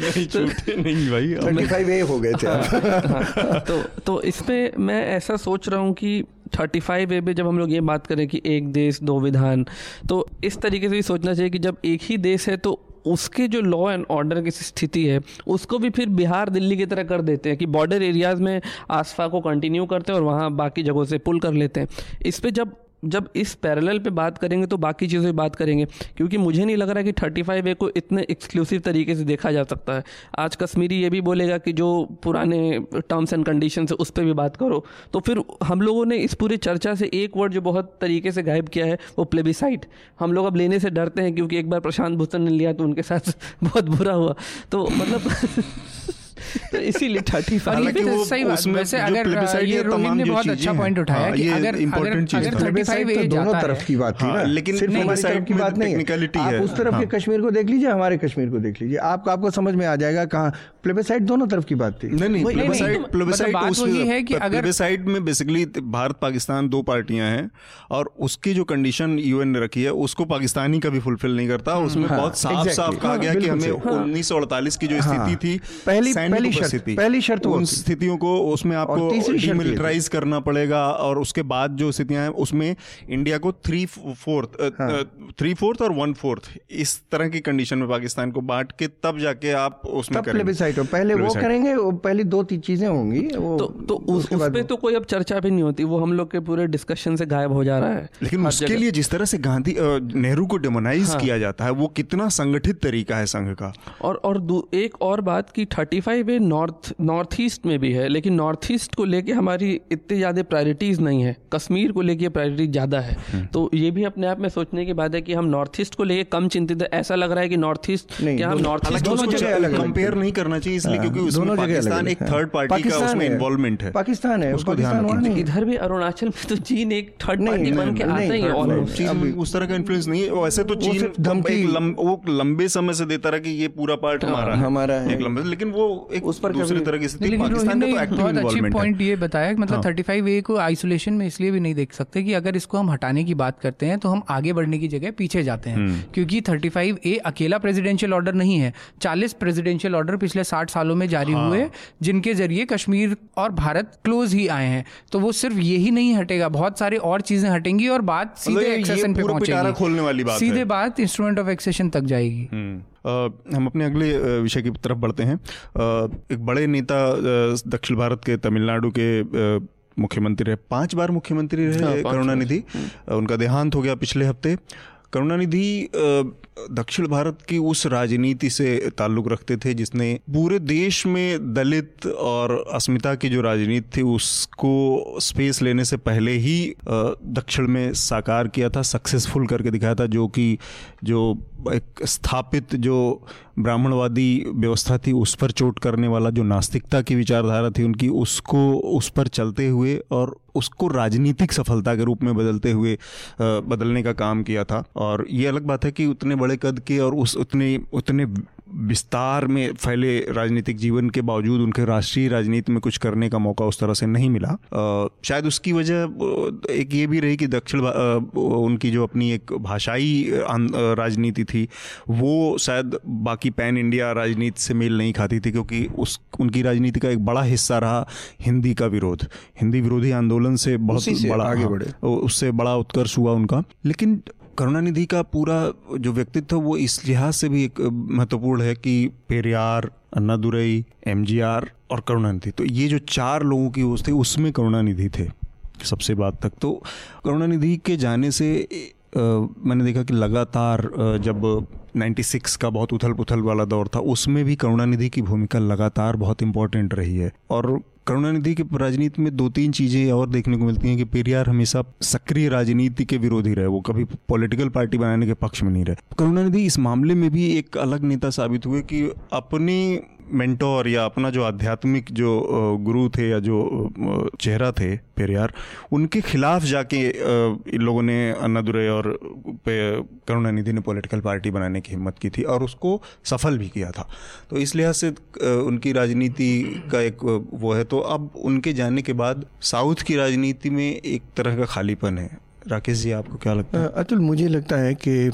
नहीं छूटे नहीं भाई थर्टी फाइव ए हो गए थे हाँ, तो तो इसमें मैं ऐसा सोच रहा हूँ कि थर्टी फाइव ए पे जब हम लोग ये बात करें कि एक देश, दो विधान तो इस तरीके से भी सोचना चाहिए कि जब एक ही देश है तो उसके जो लॉ एंड ऑर्डर की स्थिति है, उसको भी फिर बिहार दिल्ली की तरह कर देते हैं कि बॉर्डर एरियाज़ में आसफा को कंटिन्यू करते हैं और वहाँ बाकी जगहों से पुल कर लेते हैं। इस पर जब जब इस पैरेलल पे बात करेंगे तो बाकी चीज़ों पे बात करेंगे, क्योंकि मुझे नहीं लग रहा कि थर्टी फाइव ए को इतने एक्सक्लूसिव तरीके से देखा जा सकता है। आज कश्मीरी ये भी बोलेगा कि जो पुराने टर्म्स एंड कंडीशन है, उस पर भी बात करो। तो फिर हम लोगों ने इस पूरी चर्चा से एक वर्ड जो बहुत तरीके से गायब किया है, वो प्लेबिसाइट हम लोग अब लेने से डरते हैं, क्योंकि एक बार प्रशांत भूषण ने लिया तो उनके साथ बहुत बुरा हुआ। तो मतलब तो इसीलिए थर्टी हालाँकि ये तो वो सही बात उसमें वैसे अगर ये है, रोहित ने बहुत अच्छा पॉइंट उठाया हाँ, कि अगर अगर चीज़ अगर था। 35 वेबसाइट तो दोनों तरफ़ की बात थी हाँ, ना लेकिन सिर्फ़ हमारी वेबसाइट की बात नहीं। है। आप उस तरफ़ हाँ। के कश्मीर को देख लीजिए हमारे कश्मीर को देख लीजिए। आप आपको समझ में आ जाएगा कहाँ प्लेबेसाइट दोनों तरफ़ की बात थी। नहीं नहीं तो प्लेबिसाइट बात वही है कि अगर- प्लेबिसाइट में बेसिकली भारत पाकिस्तान दो पार्टियाँ हैं और उसकी जो कंडीशन यूएन ने रखी है उसको पाकिस्तानी कभी फुलफिल नहीं करता। उसमें हाँ, बहुत साफ़ exactly, साफ़ कहा हाँ, गया कि हमें हाँ। उन्नीस सौ अड़तालीस की जो हाँ, स्थिति थी पहली- पहली शर्त- पहली शर्त उन स्थितियों को उसमें आपको। डिमिलिटराइज करना पड़ेगा और उसके बाद जो स्थितियाँ हैं उसमें इंडिया को थ्री फोर्थ थ्री फोर्थ और वन फोर्थ इस तरह की कंडीशन में पाकिस्तान को बांट के तब जाके आप उसमें हो। पहले वो करेंगे पहली दो तीन चीज़ें होंगी तो तो उस, उस पे तो कोई अब चर्चा भी नहीं होती वो हम लोग के पूरे डिस्कशन से गायब हो जा रहा है। लेकिन उसके लिए जिस तरह से गांधी नेहरू को डेमोनाइज हाँ। किया जाता है वो कितना संगठित तरीका है संघ का। और और एक और बात की thirty five A north north east में भी है लेकिन नॉर्थ ईस्ट को लेके हमारी इतनी ज़्यादा प्रायोरिटीज़ नहीं है। कश्मीर को लेके प्रायोरिटी ज़्यादा है। हम्म। तो ये भी अपने आप में सोचने की बात है कि हम नॉर्थ ईस्ट को लेके कम चिंतित है। ऐसा लग रहा है कि नॉर्थ ईस्ट क्या हम नॉर्थ ईस्ट दोनों जगह कंपेयर नहीं करना चाहिए इसलिए हाँ, क्योंकि दोनों जगह पाकिस्तान एक थर्ड पार्टी का उसमें इन्वॉल्वमेंट है। पाकिस्तान है। उसको ध्यान। इधर भी अरुणाचल में तो चीन एक थर्ड पार्टी बन के आता ही है उस तरह का इन्फ्लुएंस नहीं है। वैसे तो चीन धमकी- वो लंबे समय से देता रहा कि ये पूरा पार्ट हमारा हमारा है। लेकिन वो एक उस पर दूसरे तरह की स्थिति पाकिस्तान ने का तो एक्टिव इन्वॉल्वमेंट पॉइंट ये बताया कि मतलब। थर्टी फाइव ए को आइसोलेशन में इसलिए भी नहीं देख सकते कि अगर इसको हम हटाने की बात करते हैं तो हम आगे बढ़ने की जगह पीछे जाते हैं हम्म। क्योंकि थर्टी फाइव ए अकेला प्रेसिडेंशियल ऑर्डर नहीं है चालीस प्रेसिडेंशियल ऑर्डर पिछले साठ सालों में जारी हाँ। हुए जिनके ज़रिए कश्मीर और भारत क्लोज ही आए हैं तो वो सिर्फ़ यही नहीं हटेगा बहुत सारी और चीज़ें हटेंगी और बात मतलब सीधे एक्सेशन पे पहुंचेगी खोलने वाली बात सीधे बात इंस्ट्रूमेंट ऑफ़ एक्सेशन तक जाएगी हम्म। हम अपने अगले विषय की तरफ़ बढ़ते हैं। एक बड़े नेता दक्षिण भारत के तमिलनाडु के मुख्यमंत्री रहे। पाँच बार मुख्यमंत्री हाँ, रहे करुणानिधि। उनका देहांत हो गया पिछले हफ़्ते। करुणानिधि दक्षिण भारत की उस राजनीति से ताल्लुक रखते थे जिसने पूरे देश में दलित और अस्मिता की जो राजनीति थी उसको स्पेस लेने से पहले ही दक्षिण में साकार किया था सक्सेसफुल करके दिखाया था, जो कि, जो एक स्थापित, जो ब्राह्मणवादी व्यवस्था थी, उस पर चोट करने वाला जो नास्तिकता की विचारधारा थी, उनकी उसको, उस पर चलते हुए और उसको राजनीतिक सफलता के रूप में बदलते हुए बदलने का काम किया था। और ये अलग बात है कि उतने बड़े कद के और उस, उतने उतने विस्तार में फैले राजनीतिक जीवन के बावजूद उनके राष्ट्रीय राजनीति में कुछ करने का मौका उस तरह से नहीं मिला। अ, शायद उसकी वजह एक ये भी रही कि दक्षिण उनकी जो अपनी एक भाषाई राजनीति थी वो शायद बाकी पैन इंडिया राजनीति से मेल नहीं खाती थी क्योंकि उस उनकी राजनीति का एक बड़ा हिस्सा रहा हिंदी का विरोध। हिंदी विरोधी आंदोलन से बहुत से बड़ा आगे हाँ, बढ़े। उससे बड़ा उत्कर्ष हुआ उनका। लेकिन करुणानिधि का पूरा जो व्यक्तित्व वो इस लिहाज से भी एक महत्वपूर्ण है कि पेरियार अन्नादुरई एमजीआर और करुणानिधि। तो ये जो चार लोगों की ओर थी उसमें करुणानिधि थे सबसे बात तक। तो करुणानिधि के जाने से अ, मैंने देखा कि लगातार जब 96 का बहुत उथल पुथल वाला दौर था उसमें भी करुणानिधि की भूमिका लगातार बहुत इंपॉर्टेंट रही है। और करुणानिधि की राजनीति में दो तीन चीज़ें और देखने को मिलती हैं कि पेरियार हमेशा सक्रिय राजनीति के विरोधी रहे। वो कभी पॉलिटिकल पार्टी बनाने के पक्ष में नहीं रहे। करुणानिधि इस मामले में भी एक अलग नेता साबित हुए कि अपने मेंटोर या अपना जो आध्यात्मिक जो गुरु थे या जो चेहरा थे पेरियार, उनके खिलाफ जाके इन लोगों ने अन्नादुरई और करुणानिधि ने पॉलिटिकल पार्टी बनाने की हिम्मत की थी और उसको सफल भी किया था। तो इस लिहाज से उनकी राजनीति का एक वो है। तो अब उनके जाने के बाद साउथ की राजनीति में एक तरह का खालीपन है। राकेश जी, आपको क्या लगता है? अतुल, मुझे लगता है कि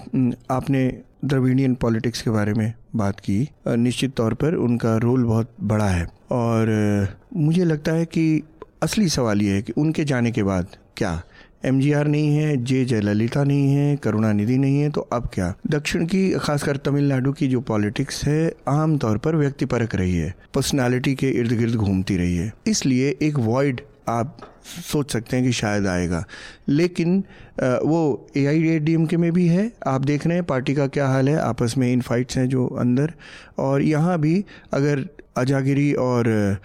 आपने द्रविडियन पॉलिटिक्स के बारे में बात की। निश्चित तौर पर उनका रोल बहुत बड़ा है। और मुझे लगता है कि असली सवाल ये है कि उनके जाने के बाद क्या? एमजीआर नहीं है, जे जयललिता नहीं है, करुणानिधि नहीं है तो अब क्या? दक्षिण की, खासकर तमिलनाडु की जो पॉलिटिक्स है, आमतौर पर व्यक्तिपरक रही है। पर्सनालिटी के इर्द गिर्द घूमती रही है। इसलिए एक वॉइड आप सोच सकते हैं कि शायद आएगा। लेकिन वो ए आई डी एम के में भी है। आप देख रहे हैं पार्टी का क्या हाल है। आपस में इन फाइट्स हैं जो अंदर। और यहाँ भी अगर अजागिरी और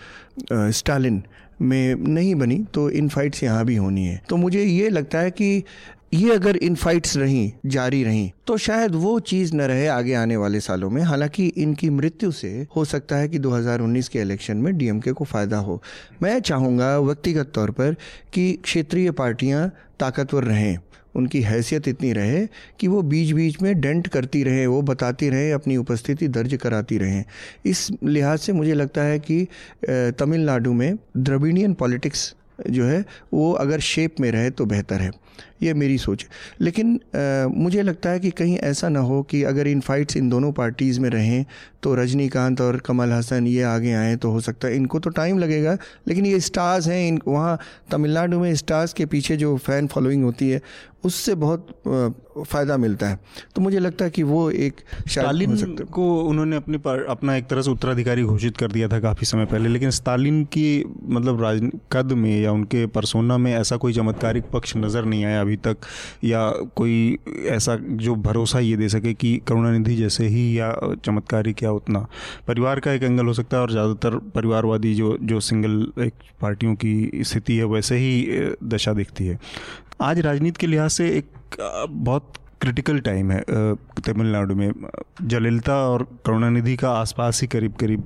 स्टालिन में नहीं बनी तो इन फाइट्स यहाँ भी होनी है। तो मुझे ये लगता है कि ये अगर इन फाइट्स रहीं, जारी रहीं तो शायद वो चीज़ न रहे आगे आने वाले सालों में। हालाँकि इनकी मृत्यु से हो सकता है कि 2019 के इलेक्शन में डीएमके को फ़ायदा हो। मैं चाहूँगा व्यक्तिगत तौर पर कि क्षेत्रीय पार्टियाँ ताकतवर रहें। उनकी हैसियत इतनी रहे कि वो बीच बीच में डेंट करती रहें, वो बताती रहें, अपनी उपस्थिति दर्ज कराती रहें। इस लिहाज से मुझे लगता है कि तमिलनाडु में द्रविडियन पॉलिटिक्स जो है, वो अगर शेप में रहे तो बेहतर है। ये मेरी सोच। है लेकिन आ, मुझे लगता है कि कहीं ऐसा ना हो कि अगर इन फाइट्स इन दोनों पार्टीज़ में रहें तो रजनीकांत और कमल हसन ये आगे आएँ तो हो सकता है। इनको तो टाइम लगेगा लेकिन ये स्टार्स हैं इन वहाँ तमिलनाडु में स्टार्स के पीछे जो फ़ैन फॉलोइंग होती है उससे बहुत फ़ायदा मिलता है। तो मुझे लगता है कि वो एक स्टालिन को उन्होंने अपने अपना एक तरह से उत्तराधिकारी घोषित कर दिया था काफ़ी समय पहले लेकिन स्टालिन की मतलब राज कद में या उनके परसोना में ऐसा कोई चमत्कारिक पक्ष नज़र नहीं आया अभी तक या कोई ऐसा जो भरोसा ये दे सके कि करुणानिधि जैसे ही या चमत्कारी क्या उतना परिवार का एक एंगल हो सकता है और ज़्यादातर परिवारवादी जो जो सिंगल एक पार्टियों की स्थिति है वैसे ही दशा दिखती है। आज राजनीति के लिहाज से एक बहुत क्रिटिकल टाइम है तमिलनाडु में। जलिलता और करुणानिधि का आसपास ही करीब करीब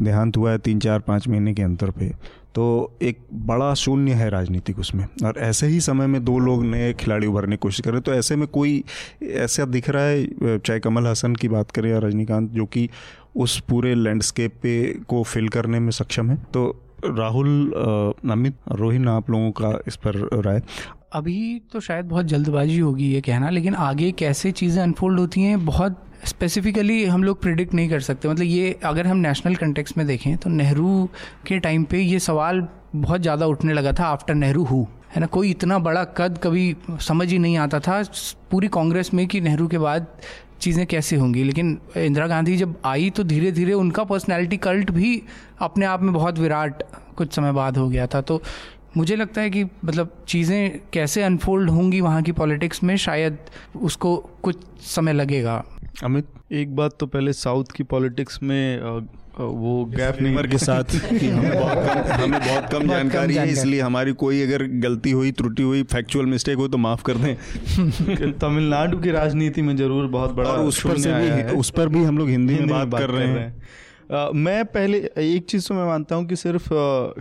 देहांत हुआ है तीन चार पाँच महीने के अंतर पे। तो एक बड़ा शून्य है राजनीतिक उसमें। और ऐसे ही समय में दो लोग नए खिलाड़ी उभरने की कोशिश करें तो ऐसे में कोई, ऐसा दिख रहा है चाहे कमल हसन की बात करें या रजनीकांत, जो कि उस पूरे लैंडस्केप पे को फिल करने में सक्षम है। तो राहुल अमित, रोहिन, आप लोगों का इस पर राय। अभी तो शायद बहुत जल्दबाजी होगी ये कहना, लेकिन आगे कैसे चीज़ें अनफोल्ड होती हैं, बहुत स्पेसिफिकली हम लोग प्रिडिक्ट नहीं कर सकते। मतलब ये अगर हम नेशनल कंटेक्स में देखें तो नेहरू के टाइम पे ये सवाल बहुत ज़्यादा उठने लगा था आफ्टर नेहरू हु है ना? कोई इतना बड़ा कद कभी समझ ही नहीं आता था पूरी कांग्रेस में कि नेहरू के बाद चीज़ें कैसे होंगी। लेकिन इंदिरा गांधी जब आई तो धीरे धीरे उनका पर्सनैलिटी कल्ट भी अपने आप में बहुत विराट कुछ समय बाद हो गया था। तो मुझे लगता है कि मतलब चीज़ें कैसे अनफोल्ड होंगी वहाँ की पॉलिटिक्स में, शायद उसको कुछ समय लगेगा। अमित? एक बात तो पहले साउथ की पॉलिटिक्स में वो गैप नहीं के साथ हमें बहुत कम हमें बहुत कम जानकारी है इसलिए हमारी कोई अगर गलती हुई त्रुटि हुई फैक्चुअल मिस्टेक हो तो माफ़ कर दें। तमिलनाडु की राजनीति में ज़रूर बहुत बड़ा और उस पर से भी उस पर भी हम लोग हिंदी में बात कर रहे हैं। मैं पहले एक चीज़ तो मैं मानता हूँ कि सिर्फ़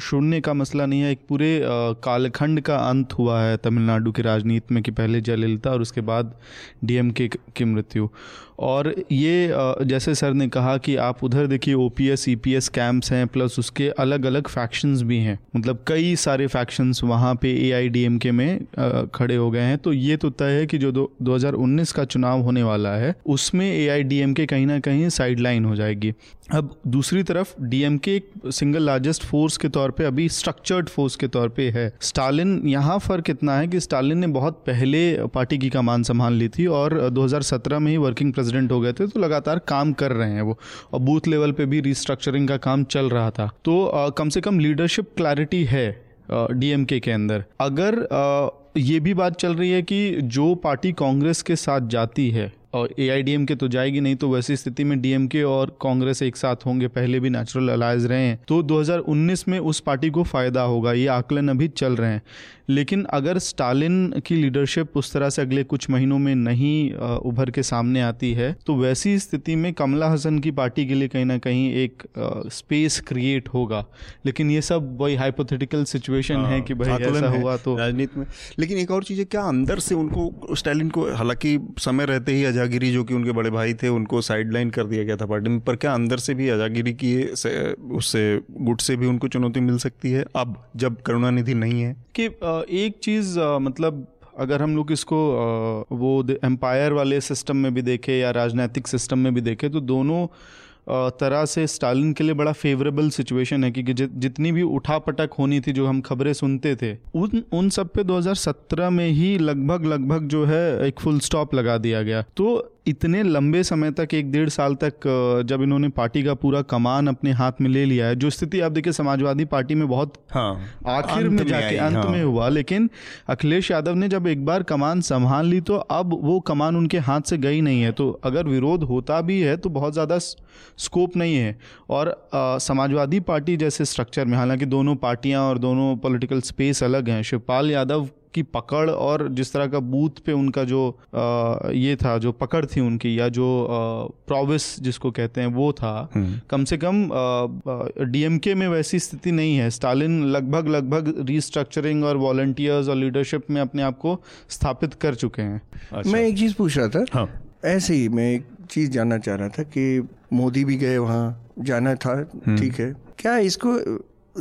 शून्य का मसला नहीं है एक पूरे कालखंड का अंत हुआ है तमिलनाडु की राजनीति में कि पहले जयललिता और उसके बाद डीएमके की मृत्यु। और ये जैसे सर ने कहा कि आप उधर देखिए O P S E P S camps हैं प्लस उसके अलग अलग फैक्शंस भी हैं। मतलब कई सारे फैक्शंस वहाँ पे ए आई डी एम के में खड़े हो गए हैं। तो ये तो तय है कि जो दो हज़ार उन्नीस का चुनाव होने वाला है, उसमें ए आई डी एम के कहीं ना कहीं साइडलाइन हो जाएगी। अब दूसरी तरफ़ डीएमके एक सिंगल लार्जेस्ट फोर्स के तौर पे अभी स्ट्रक्चर्ड फोर्स के तौर पे है। स्टालिन यहाँ फ़र्क इतना है कि स्टालिन ने बहुत पहले पार्टी की कमान संभाल ली थी और 2017 में ही वर्किंग प्रेसिडेंट हो गए थे तो लगातार काम कर रहे हैं वो। और बूथ लेवल पे भी रिस्ट्रक्चरिंग का काम चल रहा था। तो आ, कम से कम लीडरशिप क्लैरिटी है डीएमके के अंदर। अगर आ, ये भी बात चल रही है कि जो पार्टी कांग्रेस के साथ जाती है और ए आई डी एम के तो जाएगी नहीं तो वैसी स्थिति में डी एम के और कांग्रेस एक साथ होंगे पहले भी नेचुरल अलायंस रहे हैं। तो 2019 में उस पार्टी को फ़ायदा होगा ये आकलन अभी चल रहे हैं। लेकिन अगर स्टालिन की लीडरशिप उस तरह से अगले कुछ महीनों में नहीं उभर के सामने आती है तो वैसी स्थिति में कमला हसन की पार्टी के लिए कहीं ना कहीं एक स्पेस क्रिएट होगा। लेकिन ये सब वही हाइपोथेटिकल सिचुएशन है कि भाई ऐसा हुआ तो राजनीति में। लेकिन एक और चीज़ है क्या अंदर से उनको स्टालिन को हालाँकि समय रहते ही अजागिरी जो कि उनके बड़े भाई थे, उनको साइडलाइन कर दिया गया था पार्टी में। पर क्या अंदर से भी अजागिरी की उससे, गुट से भी उनको चुनौती मिल सकती है? अब जब करुणानिधि नहीं है। कि एक चीज़ मतलब अगर हम लोग इसको वो एम्पायर वाले सिस्टम में भी देखें या राजनीतिक सिस्टम में भी देखें तो दोनों तरह से स्टालिन के लिए बड़ा फेवरेबल सिचुएशन है, क्योंकि जितनी भी उठापटक होनी थी, जो हम खबरें सुनते थे, उन उन सब पे 2017 में ही लगभग लगभग जो है, एक फुल स्टॉप लगा दिया गया। तो इतने लंबे समय तक एक डेढ़ साल तक जब इन्होंने पार्टी का पूरा कमान अपने हाथ में ले लिया है जो स्थिति आप देखिए समाजवादी पार्टी में बहुत हाँ आखिर में जाके अंत हाँ। में हुआ। लेकिन अखिलेश यादव ने जब एक बार कमान संभाल ली तो अब वो कमान उनके हाथ से गई नहीं है। तो अगर विरोध होता भी है तो बहुत ज़्यादा स्कोप नहीं है। और समाजवादी पार्टी जैसे स्ट्रक्चर में हालाँकि दोनों पार्टियाँ और दोनों पॉलिटिकल स्पेस अलग हैं शिवपाल यादव की पकड़ और जिस तरह का बूथ पे उनका जो अ, ये था जो पकड़ थी उनकी या जो प्रोविस जिसको कहते हैं वो था। कम से कम डीएमके में वैसी स्थिति नहीं है। स्टालिन लगभग लगभग रीस्ट्रक्चरिंग और वॉलंटियर्स और लीडरशिप में अपने आप को स्थापित कर चुके हैं। अच्छा। मैं एक चीज़ पूछ रहा था। हाँ। ऐसे ही मैं एक चीज़ जानना चाह रहा था कि मोदी भी गए वहाँ जाना था ठीक है। क्या इसको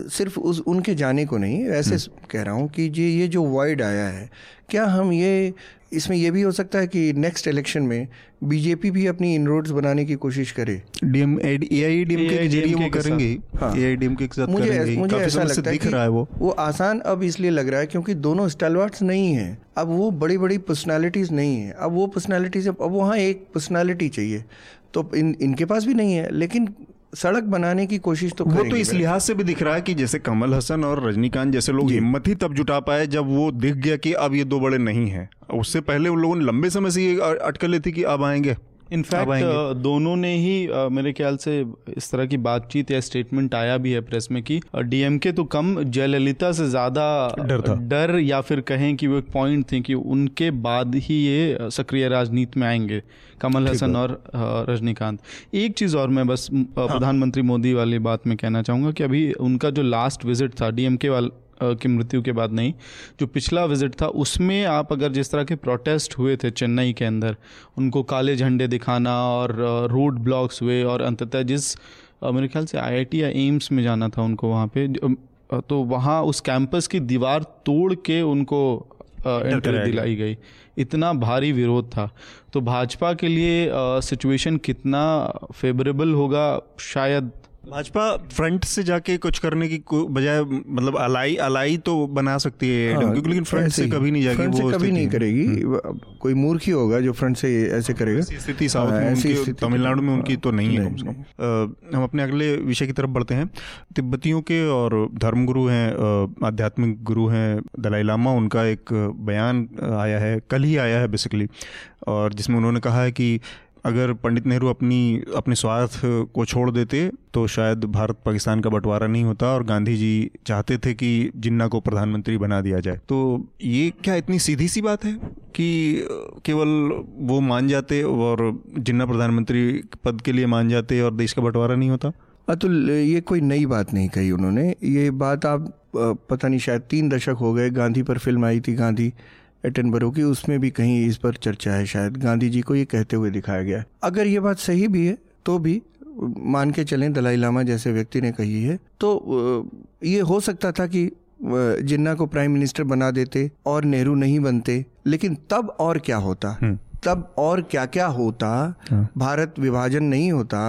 सिर्फ़ उस उनके जाने को नहीं ऐसे कह रहा हूँ कि ये ये जो वाइड आया है क्या हम ये इसमें ये भी हो सकता है कि नेक्स्ट इलेक्शन में बीजेपी भी अपनी इनरोड्स बनाने की कोशिश करे? डीएम एआईडीएमके के ज़रिए वो करेंगे। हाँ। एआईडीएमके के साथ मुझे करेंगे। मुझे काफ़ी ऐसा लगता है रहा है वो। वो आसान अब इसलिए लग रहा है क्योंकि दोनों स्टालवार्ट्स नहीं हैं। अब वो बड़ी बड़ी पर्सनालिटीज़ नहीं है। अब वो पर्सनालिटीज अब वहाँ एक पर्सनालिटी चाहिए। तो इन इनके पास भी नहीं है लेकिन सड़क बनाने की कोशिश तो वो तो इस लिहाज से भी दिख रहा है कि जैसे कमल हसन और रजनीकांत जैसे लोग हिम्मत ही तब जुटा पाए जब वो दिख गया कि अब ये दो बड़े नहीं हैं। उससे पहले उन लोगों ने लंबे समय से ये अटकलें थी कि अब आएँगे। इनफैक्ट दोनों ने ही अ, मेरे ख्याल से इस तरह की बातचीत या स्टेटमेंट आया भी है प्रेस में कि डीएमके तो कम जयललिता से ज़्यादा डर था। डर या फिर कहें कि वो एक पॉइंट थी कि उनके बाद ही ये सक्रिय राजनीति में आएँगे कमल हसन और रजनीकांत। एक चीज़ और मैं बस अ, प्रधानमंत्री मोदी वाली बात में कहना चाहूँगा कि अभी उनका जो लास्ट विज़िट था डीएमके वाल की मृत्यु के बाद नहीं जो पिछला विज़िट था उसमें आप अगर जिस तरह के प्रोटेस्ट हुए थे चेन्नई के अंदर उनको काले झंडे दिखाना और रोड ब्लॉक्स हुए और अंततः जिस मेरे ख्याल से आईआईटी या एम्स में जाना था उनको वहाँ पे तो वहाँ उस कैंपस की दीवार तोड़ के उनको एंट्री दिलाई गई। इतना भारी विरोध था। तो भाजपा के लिए सिचुएशन कितना फेवरेबल होगा शायद भाजपा फ्रंट से जाके कुछ करने की बजाय मतलब अलाई अलाई तो बना सकती है हाँ, AIDMK, लेकिन फ्रंट से कभी नहीं जाएगी फ्रंट से वो कभी नहीं करेगी। कोई मूर्ख ही होगा जो फ्रंट से ऐसे करेगा। स्थिति साउथ हाँ, में उनकी तो- तमिलनाडु में उनकी तो नहीं है कम से कम। हम अपने अगले विषय की तरफ़ बढ़ते हैं। तिब्बतियों के और धर्मगुरु हैं आध्यात्मिक गुरु हैं दलाई लामा उनका एक बयान आया है कल ही आया है बेसिकली और जिसमें उन्होंने कहा है कि अगर पंडित नेहरू अपनी, अपने स्वार्थ को छोड़ देते तो शायद भारत पाकिस्तान का बंटवारा नहीं होता और गांधी जी चाहते थे कि जिन्ना को प्रधानमंत्री बना दिया जाए। तो ये क्या इतनी सीधी सी बात है कि केवल वो मान जाते और जिन्ना प्रधानमंत्री पद के लिए मान जाते और देश का बंटवारा नहीं होता? अतुल, ये कोई नई बात नहीं कही उन्होंने। ये बात आप पता नहीं, शायद तीन दशक हो गए, गांधी पर फ़िल्म आई थी, गांधी एटनबरो की, उसमें भी कहीं इस पर चर्चा है शायद। गांधी जी को ये कहते हुए दिखाया गया। है। अगर ये बात सही भी है तो भी, मान के चलें, दलाई लामा जैसे व्यक्ति ने कही है तो ये हो सकता था कि जिन्ना को प्राइम मिनिस्टर बना देते और नेहरू नहीं बनते, लेकिन तब और क्या होता? तब और क्या क्या होता भारत विभाजन नहीं होता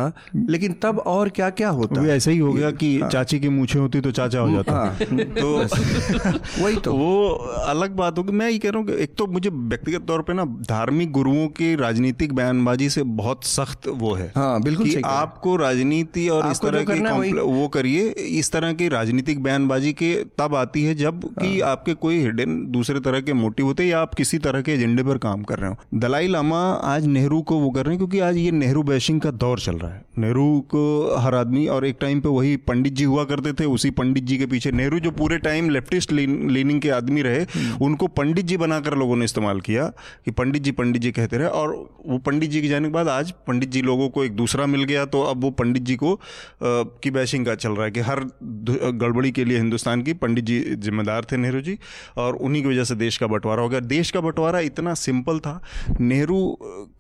लेकिन तब और क्या क्या होता ऐसा ही हो गया कि चाची की मूछें होती तो चाचा हो जाता। हाँ। तो वही तो। वो अलग बात होगी। मैं ये कह रहा हूँ कि एक तो मुझे व्यक्तिगत तौर पे ना धार्मिक गुरुओं की राजनीतिक बयानबाजी से बहुत सख्त वो है हाँ, बिल्कुल कि हैं। आपको राजनीति और इस तरह की है वो करिए। इस तरह की राजनीतिक बयानबाजी के तब आती है जब कि हाँ। आपके कोई हिडन दूसरे तरह के मोटिव होते या आप किसी तरह के एजेंडे पर काम कर रहे हो। दलाई लामा आज नेहरू को वो कर रहे हैं क्योंकि आज ये नेहरू बैशिंग का दौर चल रहा है। नेहरू को हर आदमी और एक टाइम पे वही पंडित जी हुआ करते थे उसी पंडित जी के पीछे। नेहरू जो पूरे टाइम लेफ्टिस्ट लीनिंग के आदमी रहे उनको पंडित जी बनाकर लोगों ने इस्तेमाल किया कि पंडित जी पंडित जी कहते रहे। और वो पंडित जी के जाने के बाद आज पंडित जी लोगों को एक दूसरा मिल गया तो अब वो पंडित जी को की बैशिंग का चल रहा है कि हर गड़बड़ी के लिए हिंदुस्तान की पंडित जी जिम्मेदार थे नेहरू जी और उन्हीं की वजह से देश का बंटवारा हो गया। देश का बंटवारा इतना सिंपल था नेहरू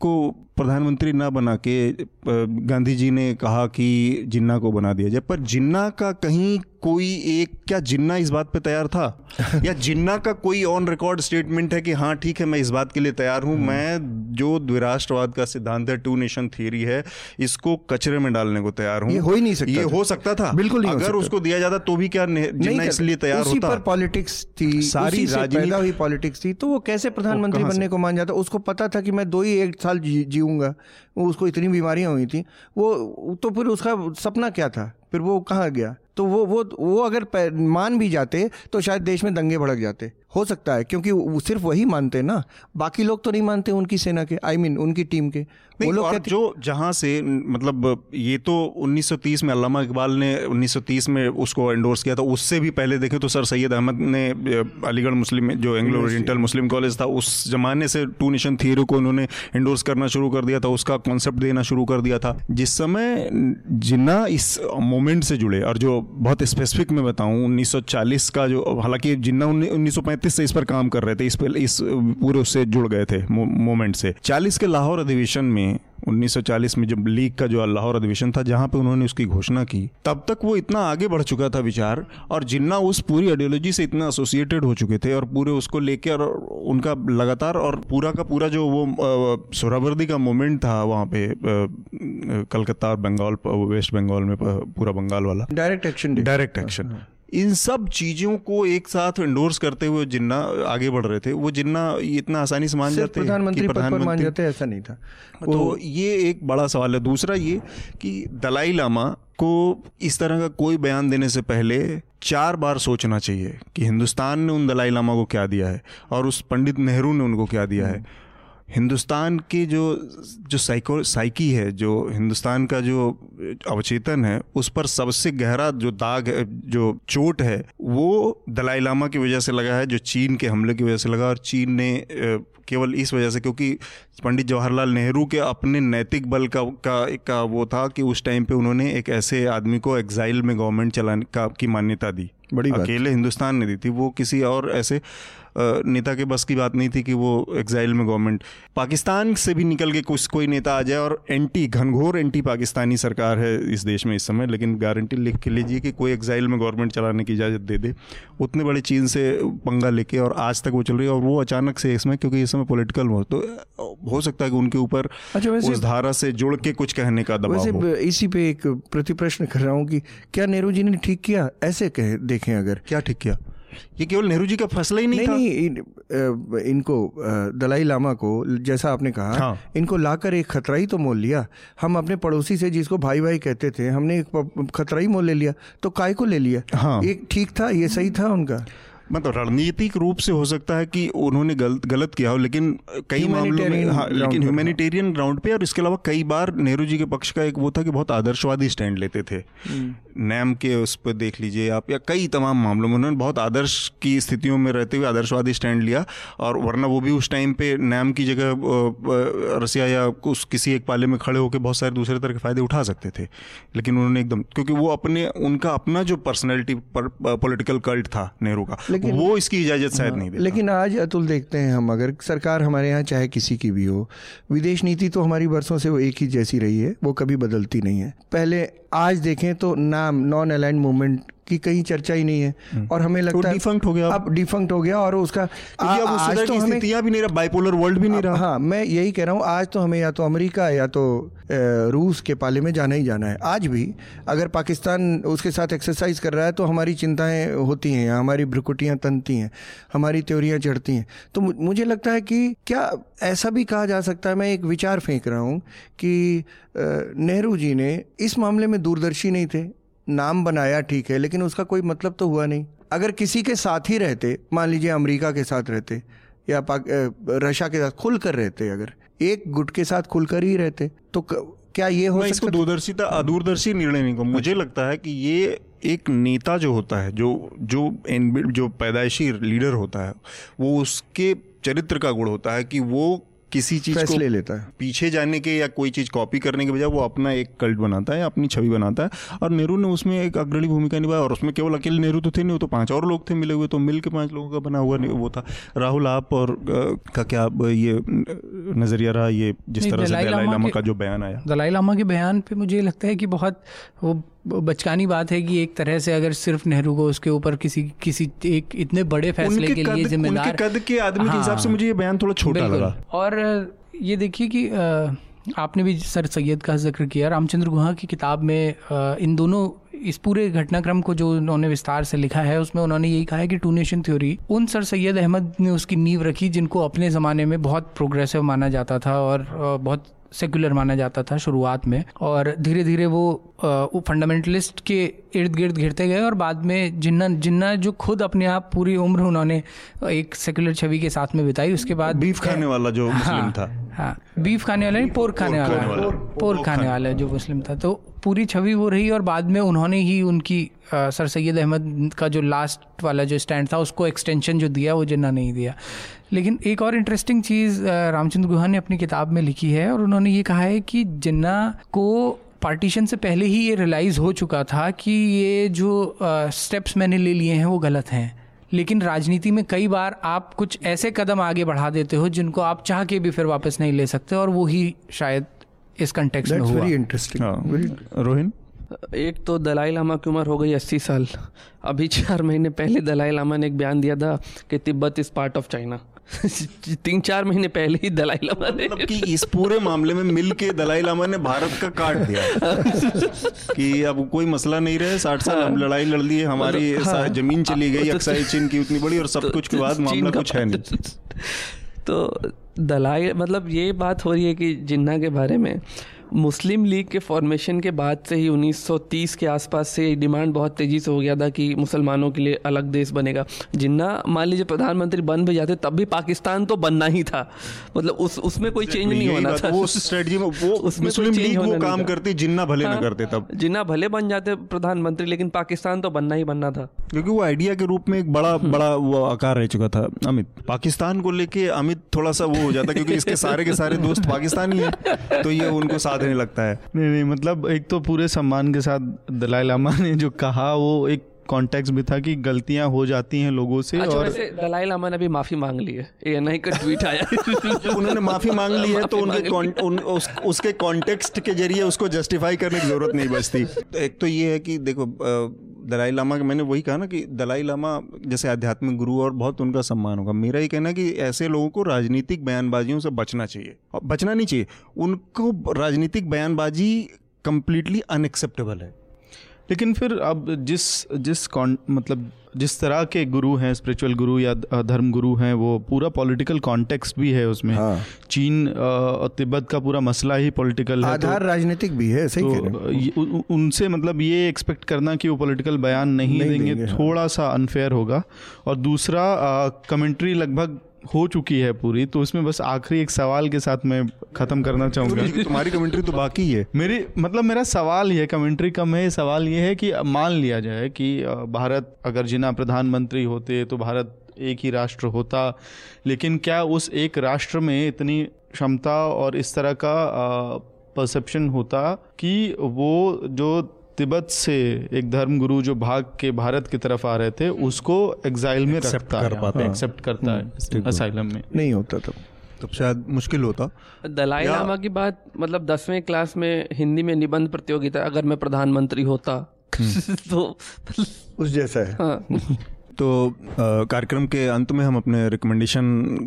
को प्रधानमंत्री ना बना के गांधी जी ने कहा कि जिन्ना को बना दिया जाए। पर जिन्ना का कहीं कोई एक क्या जिन्ना इस बात पे तैयार था? या जिन्ना का कोई ऑन रिकॉर्ड स्टेटमेंट है कि हाँ ठीक है मैं इस बात के लिए तैयार हूँ मैं जो द्विराष्ट्रवाद का सिद्धांत है टू नेशन थियरी है इसको कचरे में डालने को तैयार हूँ। ये हो ही नहीं सकता ये हो सकता था। बिल्कुल नहीं अगर उसको दिया जाता तो भी क्या जिन्ना इसलिए तैयार होता? पर पॉलिटिक्स थी सारी राजनीति- हुई पॉलिटिक्स थी तो वो कैसे प्रधानमंत्री बनने को मान जाता? उसको पता था कि मैं दो ही एक साल जी, वो उसको इतनी बीमारियाँ हुई थी। वो तो फिर उसका सपना क्या था? फिर वो कहाँ गया? तो वो वो वो अगर मान भी जाते तो शायद देश में दंगे भड़क जाते। हो सकता है क्योंकि वो सिर्फ़ वही मानते हैं ना। बाकी लोग तो नहीं मानते उनकी सेना के आई I मीन mean, उनकी टीम के। वो लोग जो जहाँ से मतलब ये तो 1930 में अल्लामा इकबाल ने 1930 में उसको एंडोर्स किया था उससे भी पहले देखे तो सर सैयद अहमद ने अलीगढ़ मुस्लिम जो एंग्लो ओरिएंटल मुस्लिम कॉलेज था उस जमाने से टू नेशन थियरी को उन्होंने एंडोर्स करना शुरू कर दिया था उसका कॉन्सेप्ट देना शुरू कर दिया था। जिस समय जिन्ना इस मोमेंट से जुड़े और जो बहुत स्पेसिफिक मैं बताऊँ 1940 का जो हालाँकि जिन्ना उन्नीस से इस पर काम कर रहे थे इस पर इस पूरे उससे जुड़ गए थे मोमेंट से। 40 के लाहौर अधिवेशन में 1940 में जब लीग का जो लाहौर अधिवेशन था जहाँ पे उन्होंने उसकी घोषणा की तब तक वो इतना आगे बढ़ चुका था विचार और जिन्ना उस पूरी आइडियोलॉजी से इतना एसोसिएटेड हो चुके थे और पूरे उसको लेके और उनका लगातार और पूरा का पूरा जो वो सोहरावर्दी का मोमेंट था वहाँ पे कलकत्ता और बंगाल वेस्ट बंगाल में पूरा बंगाल वाला। डायरेक्ट एक्शन डायरेक्ट एक्शन इन सब चीज़ों को एक साथ एंडोर्स करते हुए जिन्ना आगे बढ़ रहे थे वो जिन्ना इतना आसानी से मान जाते प्रधानमंत्री प्रधानमंत्री मान जाते ऐसा नहीं था। तो ये एक बड़ा सवाल है। दूसरा ये कि दलाई लामा को इस तरह का कोई बयान देने से पहले चार बार सोचना चाहिए कि हिंदुस्तान ने उन दलाई लामा को क्या दिया है और उस पंडित नेहरू ने उनको क्या दिया है। हिंदुस्तान की जो जो साइको साइकी है जो हिंदुस्तान का जो अवचेतन है उस पर सबसे गहरा जो दाग जो चोट है वो दलाई लामा की वजह से लगा है जो चीन के हमले की वजह से लगा और चीन ने केवल इस वजह से क्योंकि पंडित जवाहरलाल नेहरू के अपने नैतिक बल का का का वो था कि उस टाइम पे उन्होंने एक ऐसे आदमी को एग्जाइल में गवर्नमेंट चलाने का की मान्यता दी। बड़ी अकेले हिंदुस्तान ने दी थी वो किसी और ऐसे नेता के बस की बात नहीं थी कि वो एग्जाइल में गवर्नमेंट पाकिस्तान से भी निकल के कुछ कोई नेता आ जाए और एंटी घनघोर एंटी पाकिस्तानी सरकार है इस देश में इस समय लेकिन गारंटी लिख के लीजिए कि कोई एग्जाइल में गवर्नमेंट चलाने की इजाज़त दे दे। उतने बड़े चीन से पंगा लेके और आज तक वो चल रही है और वो अचानक से इसमें क्योंकि इस समय पोलिटिकल हो तो हो सकता है कि उनके ऊपर अच्छा उस धारा से जुड़ के कुछ कहने का दबाव इसी पे एक प्रति प्रश्न कर रहा हूँ कि क्या नेहरू जी ने ठीक किया? ऐसे कहे देखें अगर। क्या ठीक किया? ये केवल नेहरू जी का फैसला ही नहीं, नहीं था नहीं इन, इनको दलाई लामा को जैसा आपने कहा हाँ। इनको लाकर एक खतरा ही तो मोल लिया हम अपने पड़ोसी से जिसको भाई भाई कहते थे हमने एक खतरा ही मोल ले लिया तो काय को ले लिया हाँ। एक ठीक था ये सही था उनका मतलब रणनीतिक रूप से हो सकता है कि उन्होंने गलत गलत किया हो लेकिन कई मामलों में हाँ लेकिन ह्यूमैनिटेरियन ग्राउंड पे और इसके अलावा कई बार नेहरू जी के पक्ष का एक वो था कि बहुत आदर्शवादी स्टैंड लेते थे। हम्म। नैम के उस पर देख लीजिए आप या कई तमाम मामलों में उन्होंने बहुत आदर्श की स्थितियों में रहते हुए आदर्शवादी स्टैंड लिया और वरना वो भी उस टाइम पे नैम की जगह रसिया या उस किसी एक पाले में खड़े होकर बहुत सारे दूसरे तरह के फ़ायदे उठा सकते थे। लेकिन उन्होंने एकदम क्योंकि वो अपने उनका अपना जो पर्सनैलिटी पोलिटिकल कल्ट था नेहरू का लेकिन वो इसकी इजाज़त शायद हाँ, नहीं देता। लेकिन आज अतुल देखते हैं हम अगर सरकार हमारे यहाँ चाहे किसी की भी हो विदेश नीति तो हमारी बरसों से वो एक ही जैसी रही है वो कभी बदलती नहीं है। पहले आज देखें तो नाम नॉन अलाइंड मूवमेंट की कहीं चर्चा ही नहीं है। हम्म। और हमें लगता है डिफंक्ट हो गया अब डिफंक्ट हो गया और उसका आ, आज तो हमें भी नहीं रहा बाइपोलर वर्ल्ड भी नहीं रहा। हाँ मैं यही कह रहा हूँ आज तो हमें या तो अमेरिका या तो रूस के पाले में जाना ही जाना है। आज भी अगर पाकिस्तान उसके साथ एक्सरसाइज कर रहा है तो हमारी चिंताएँ होती हैं हमारी भ्रुकुटियाँ तनती हैं हमारी त्योरियाँ चढ़ती हैं। तो मुझे लगता है कि क्या ऐसा भी कहा जा सकता है? मैं एक विचार फेंक रहा हूँ कि नेहरू जी ने इस मामले में दूरदर्शी नहीं थे। नाम बनाया ठीक है लेकिन उसका कोई मतलब तो हुआ नहीं। अगर किसी के साथ ही रहते मान लीजिए अमेरिका के साथ रहते या रशिया के साथ खुल कर रहते अगर एक गुट के साथ खुलकर ही रहते तो क्या ये हो सकता इसको दूरदर्शिता अदूरदर्शी निर्णय नहीं को मुझे लगता है कि ये एक नेता जो होता है जो जो जो पैदाइशी लीडर होता है वो उसके चरित्र का गुण होता है कि वो किसी चीज़ को ले लेता है। पीछे जाने के या कोई चीज़ कॉपी करने के बजाय वो अपना एक कल्ट बनाता है अपनी छवि बनाता है। और नेहरू ने उसमें एक अग्रणी भूमिका निभाई और उसमें केवल अकेले नेहरू तो थे नहीं वो तो पाँच और लोग थे मिले हुए तो मिल के पाँच लोगों का बना हुआ वो था। राहुल आप और का क्या ये नज़रिया रहा ये जिस तरह से दलाई लामा का जो बयान आया? दलाई लामा के बयान पे मुझे लगता है कि बहुत वो बचकानी बात है कि एक तरह से अगर सिर्फ़ नेहरू को उसके ऊपर किसी किसी एक इतने बड़े फैसले के लिए जिम्मेदार कद के आदमी हाँ, के हिसाब से मुझे ये बयान थोड़ा छोटा लगा। और ये देखिए कि आपने भी सर सैयद का ज़िक्र किया रामचंद्र गुहा की किताब में इन दोनों इस पूरे घटनाक्रम को जो उन्होंने विस्तार से लिखा है उसमें उन्होंने यही कहा है कि टू नेशन थ्योरी उन सर सैयद अहमद ने उसकी नींव रखी जिनको अपने ज़माने में बहुत प्रोग्रेसिव माना जाता था और बहुत सेक्युलर माना जाता था शुरुआत में और धीरे धीरे वो वो फंडामेंटलिस्ट के इर्द गिर्द घिरते गए और बाद में जिन्ना जिन्ना जो खुद अपने आप पूरी उम्र उन्होंने एक सेक्युलर छवि के साथ में बिताई उसके बाद बीफ खाने वाला जो मुस्लिम हाँ, था। हाँ बीफ खाने वाला नहीं पोर्क खाने वाला। पोर्क खाने वाला जो मुस्लिम था। तो पूरी छवि वो रही और बाद में उन्होंने ही उनकी सर सैयद अहमद का जो लास्ट वाला जो स्टैंड था उसको एक्सटेंशन जो दिया वो जिन्ना नहीं दिया। लेकिन एक और इंटरेस्टिंग चीज़ रामचंद्र गुहा ने अपनी किताब में लिखी है और उन्होंने ये कहा है कि जिन्ना को पार्टीशन से पहले ही ये रियलाइज़ हो चुका था कि ये जो स्टेप्स मैंने ले लिए हैं वो गलत हैं। लेकिन राजनीति में कई बार आप कुछ ऐसे कदम आगे बढ़ा देते हो जिनको आप चाह के भी फिर वापस नहीं ले सकते और वो ही शायद इस कंटेक्स्ट में हुआ। वेरी इंटरेस्टिंग हाँ। रोहिन? एक तो दलाई लामा की उम्र हो गई अस्सी साल। अभी चार महीने पहले दलाई लामा ने एक बयान दिया था कि Tibet is part of China तीन चार महीने पहले ही दलाई लामा ने। मतलब कि इस पूरे मामले में मिल के दलाई लामा ने भारत का काट दिया। कि अब कोई मसला नहीं रहे साठ साल हम लड़ाई लड़ लिए हमारी हाँ। ज़मीन चली गई तो- अक्साई चीन की उतनी बड़ी और सब कुछ के बाद मामला कुछ है नहीं। तो दलाई मतलब ये बात हो रही है कि जिन्ना के बारे में मुस्लिम लीग के फॉर्मेशन के बाद से ही 1930 के आसपास से डिमांड बहुत तेज़ी से हो गया था कि मुसलमानों के लिए अलग देश बनेगा। जिन्ना मान लीजिए प्रधानमंत्री बन भी जाते तब भी पाकिस्तान तो बनना ही था। मतलब उस उसमें कोई चेंज नहीं होना था। वो स्ट्रेटजी में वो उसमें मुस्लिम लीग वो काम करती जिन्ना भले ना हाँ, करते तब। जिन्ना भले बन जाते प्रधानमंत्री लेकिन पाकिस्तान तो बनना ही बनना था। क्योंकि वो आइडिया के रूप में एक बड़ा बड़ा वो आकार रह चुका था अमित। पाकिस्तान को लेके अमित थोड़ा सा वो हो जाता क्योंकि इसके सारे के सारे दोस्त पाकिस्तानी हैं तो ये उनको साथ नहीं लगता है। नहीं नहीं मतलब एक तो पूरे सम्मान के साथ दलाई लामा ने जो कहा वो एक कॉन्टेक्स्ट भी था कि गलतियाँ हो जाती हैं लोगों से अच्छा और दलाई लामा ने भी माफ़ी मांग ली है। एएनआई का ट्वीट आया। उन्होंने माफ़ी मांग ली है तो उनके मांग उन, उस, उसके कॉन्टेक्स्ट के ज़रिए उसको जस्टिफाई करने की ज़रूरत नहीं बचती। तो एक तो ये है कि देखो दलाई लामा का मैंने वही कहा ना कि दलाई लामा जैसे आध्यात्मिक गुरु और बहुत उनका सम्मान होगा। मेरा ये कहना कि ऐसे लोगों को राजनीतिक बयानबाजियों से बचना चाहिए। और बचना नहीं चाहिए, उनको राजनीतिक बयानबाजी कम्प्लीटली अनएक्सेप्टेबल है। लेकिन फिर अब जिस जिस मतलब जिस तरह के गुरु हैं स्पिरिचुअल गुरु या धर्म गुरु हैं वो पूरा पॉलिटिकल कॉन्टेक्स्ट भी है उसमें हाँ। चीन और तिब्बत का पूरा मसला ही पॉलिटिकल है आधार तो- राजनीतिक भी है सही तो हैं उ- उनसे मतलब ये एक्सपेक्ट करना कि वो पॉलिटिकल बयान नहीं, नहीं देंगे, देंगे, हाँ। थोड़ा सा अनफेयर होगा और दूसरा कमेंट्री लगभग हो चुकी है पूरी तो इसमें बस आखिरी एक सवाल के साथ मैं ख़त्म करना चाहूँगा। तुम्हारी कमेंट्री तो बाकी है मेरी मतलब मेरा सवाल ये कमेंट्री कम है सवाल ये है कि मान लिया जाए कि भारत अगर जिना प्रधानमंत्री होते तो भारत एक ही राष्ट्र होता लेकिन क्या उस एक राष्ट्र में इतनी क्षमता और इस तरह का परसेप्शन होता कि वो जो तिब्बत से एक धर्म गुरु जो भाग के भारत की तरफ़ आ रहे थे उसको एग्जाइल में रखता कर है। पाता। एक्सेप्ट करता है असाइलम में। नहीं होता तब। तो शायद मुश्किल होता। दलाई लामा की बात मतलब दसवें क्लास में हिंदी में निबंध प्रतियोगिता अगर मैं प्रधानमंत्री होता तो उस जैसा है। हाँ। तो कार्यक्रम के अंत में हम अपने रिकमेंडेशन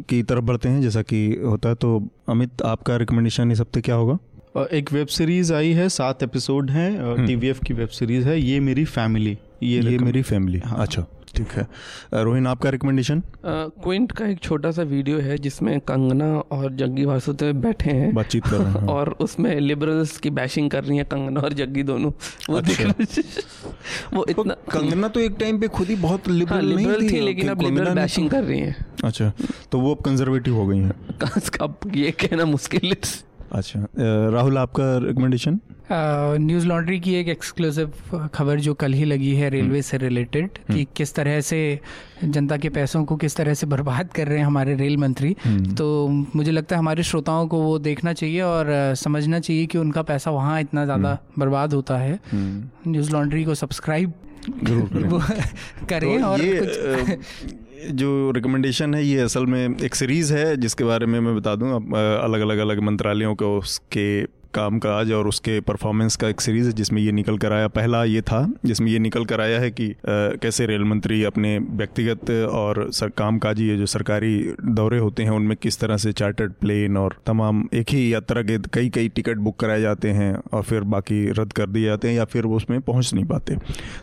की तरफ़ बढ़ते हैं। जैसा कि होता है तो अमित आपका रिकमेंडेशन इस हफ़्ते क्या होगा? एक वेब सीरीज़ आई है सात एपिसोड हैं टीवीएफ की वेब सीरीज़ है ये मेरी फैमिली ये, ये मेरी फैमिली हाँ। अच्छा ठीक है। रोहिन आपका रिकमेंडेशन क्विंट का एक छोटा सा वीडियो है जिसमें कंगना और जग्गी वासुदेव बैठे हैं। बातचीत कर रहे हैं हाँ। और उसमें लिबरल्स की बैशिंग कर रही है कंगना और जग्गी दोनों। वो अच्छा। वो इतना कंगना तो एक टाइम पे खुद ही बहुत हाँ लिबरल नहीं लिबरल थी थी लेकिन अब लिबरल बैशिंग तो- कर रही है। अच्छा तो वो अब कंजर्वेटिव हो गई हैं। अब ये कहना मुश्किल है। अच्छा। राहुल आपका रिकमेंडेशन न्यूज़ लॉन्ड्री की एक एक्सक्लूसिव खबर जो कल ही लगी है रेलवे से रिलेटेड कि किस तरह से जनता के पैसों को किस तरह से बर्बाद कर रहे हैं हमारे रेल मंत्री। तो मुझे लगता है हमारे श्रोताओं को वो देखना चाहिए और समझना चाहिए कि उनका पैसा वहाँ इतना ज़्यादा बर्बाद होता है। न्यूज़ लॉन्ड्री को सब्सक्राइब ज़रूर करें वो करें तो और ये कुछ जो रिकमेंडेशन है ये असल में एक सीरीज़ है जिसके बारे में मैं बता दूँ। अलग अलग अलग मंत्रालयों को उसके काम काज और उसके परफॉर्मेंस का एक सीरीज़ है जिसमें ये निकल कर आया। पहला ये था जिसमें ये निकल कर आया है कि आ, कैसे रेल मंत्री अपने व्यक्तिगत और सर काम काजी ये जो सरकारी दौरे होते हैं उनमें किस तरह से चार्टर्ड प्लेन और तमाम एक ही यात्रा के कई कई टिकट बुक कराए जाते हैं और फिर बाकी रद्द कर दिए जाते हैं या फिर वो उसमें पहुँच नहीं पाते।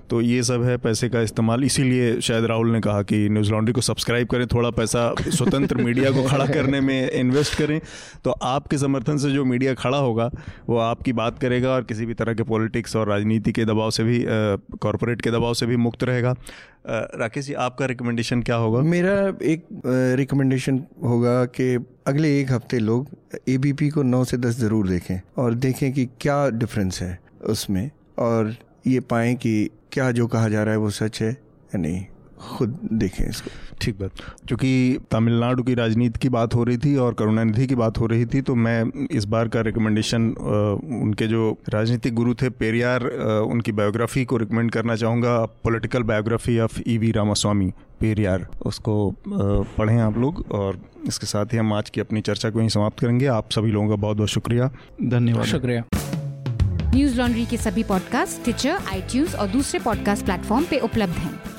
तो ये सब है पैसे का इस्तेमाल। इसीलिए शायद राहुल ने कहा कि न्यूज़ लॉन्ड्री को सब्सक्राइब करें थोड़ा पैसा स्वतंत्र मीडिया को खड़ा करने में इन्वेस्ट करें। तो आपके समर्थन से जो मीडिया खड़ा होगा वो आपकी बात करेगा और किसी भी तरह के पॉलिटिक्स और राजनीति के दबाव से भी कॉरपोरेट के दबाव से भी मुक्त रहेगा। राकेश जी, आपका रिकमेंडेशन क्या होगा? मेरा एक रिकमेंडेशन होगा कि अगले एक हफ़्ते लोग एबीपी को नौ से दस ज़रूर देखें और देखें कि क्या डिफरेंस है उसमें और ये पाएँ कि क्या जो कहा जा रहा है वो सच है या नहीं। खुद देखें इसको। ठीक बात। क्योंकि तमिलनाडु की राजनीति की बात हो रही थी और करुणानिधि की बात हो रही थी तो मैं इस बार का रिकमेंडेशन उनके जो राजनीतिक गुरु थे पेरियार उनकी बायोग्राफी को रिकमेंड करना चाहूँगा। Political biography of E V Ramasamy Periyar. उसको पढ़ें आप लोग और इसके साथ ही हम आज की अपनी चर्चा को ही समाप्त करेंगे। आप सभी लोगों का बहुत बहुत शुक्रिया। धन्यवाद। शुक्रिया। न्यूज़ लॉन्ड्री के सभी पॉडकास्ट ट्विटर आई और दूसरे पॉडकास्ट प्लेटफॉर्म पे उपलब्ध हैं।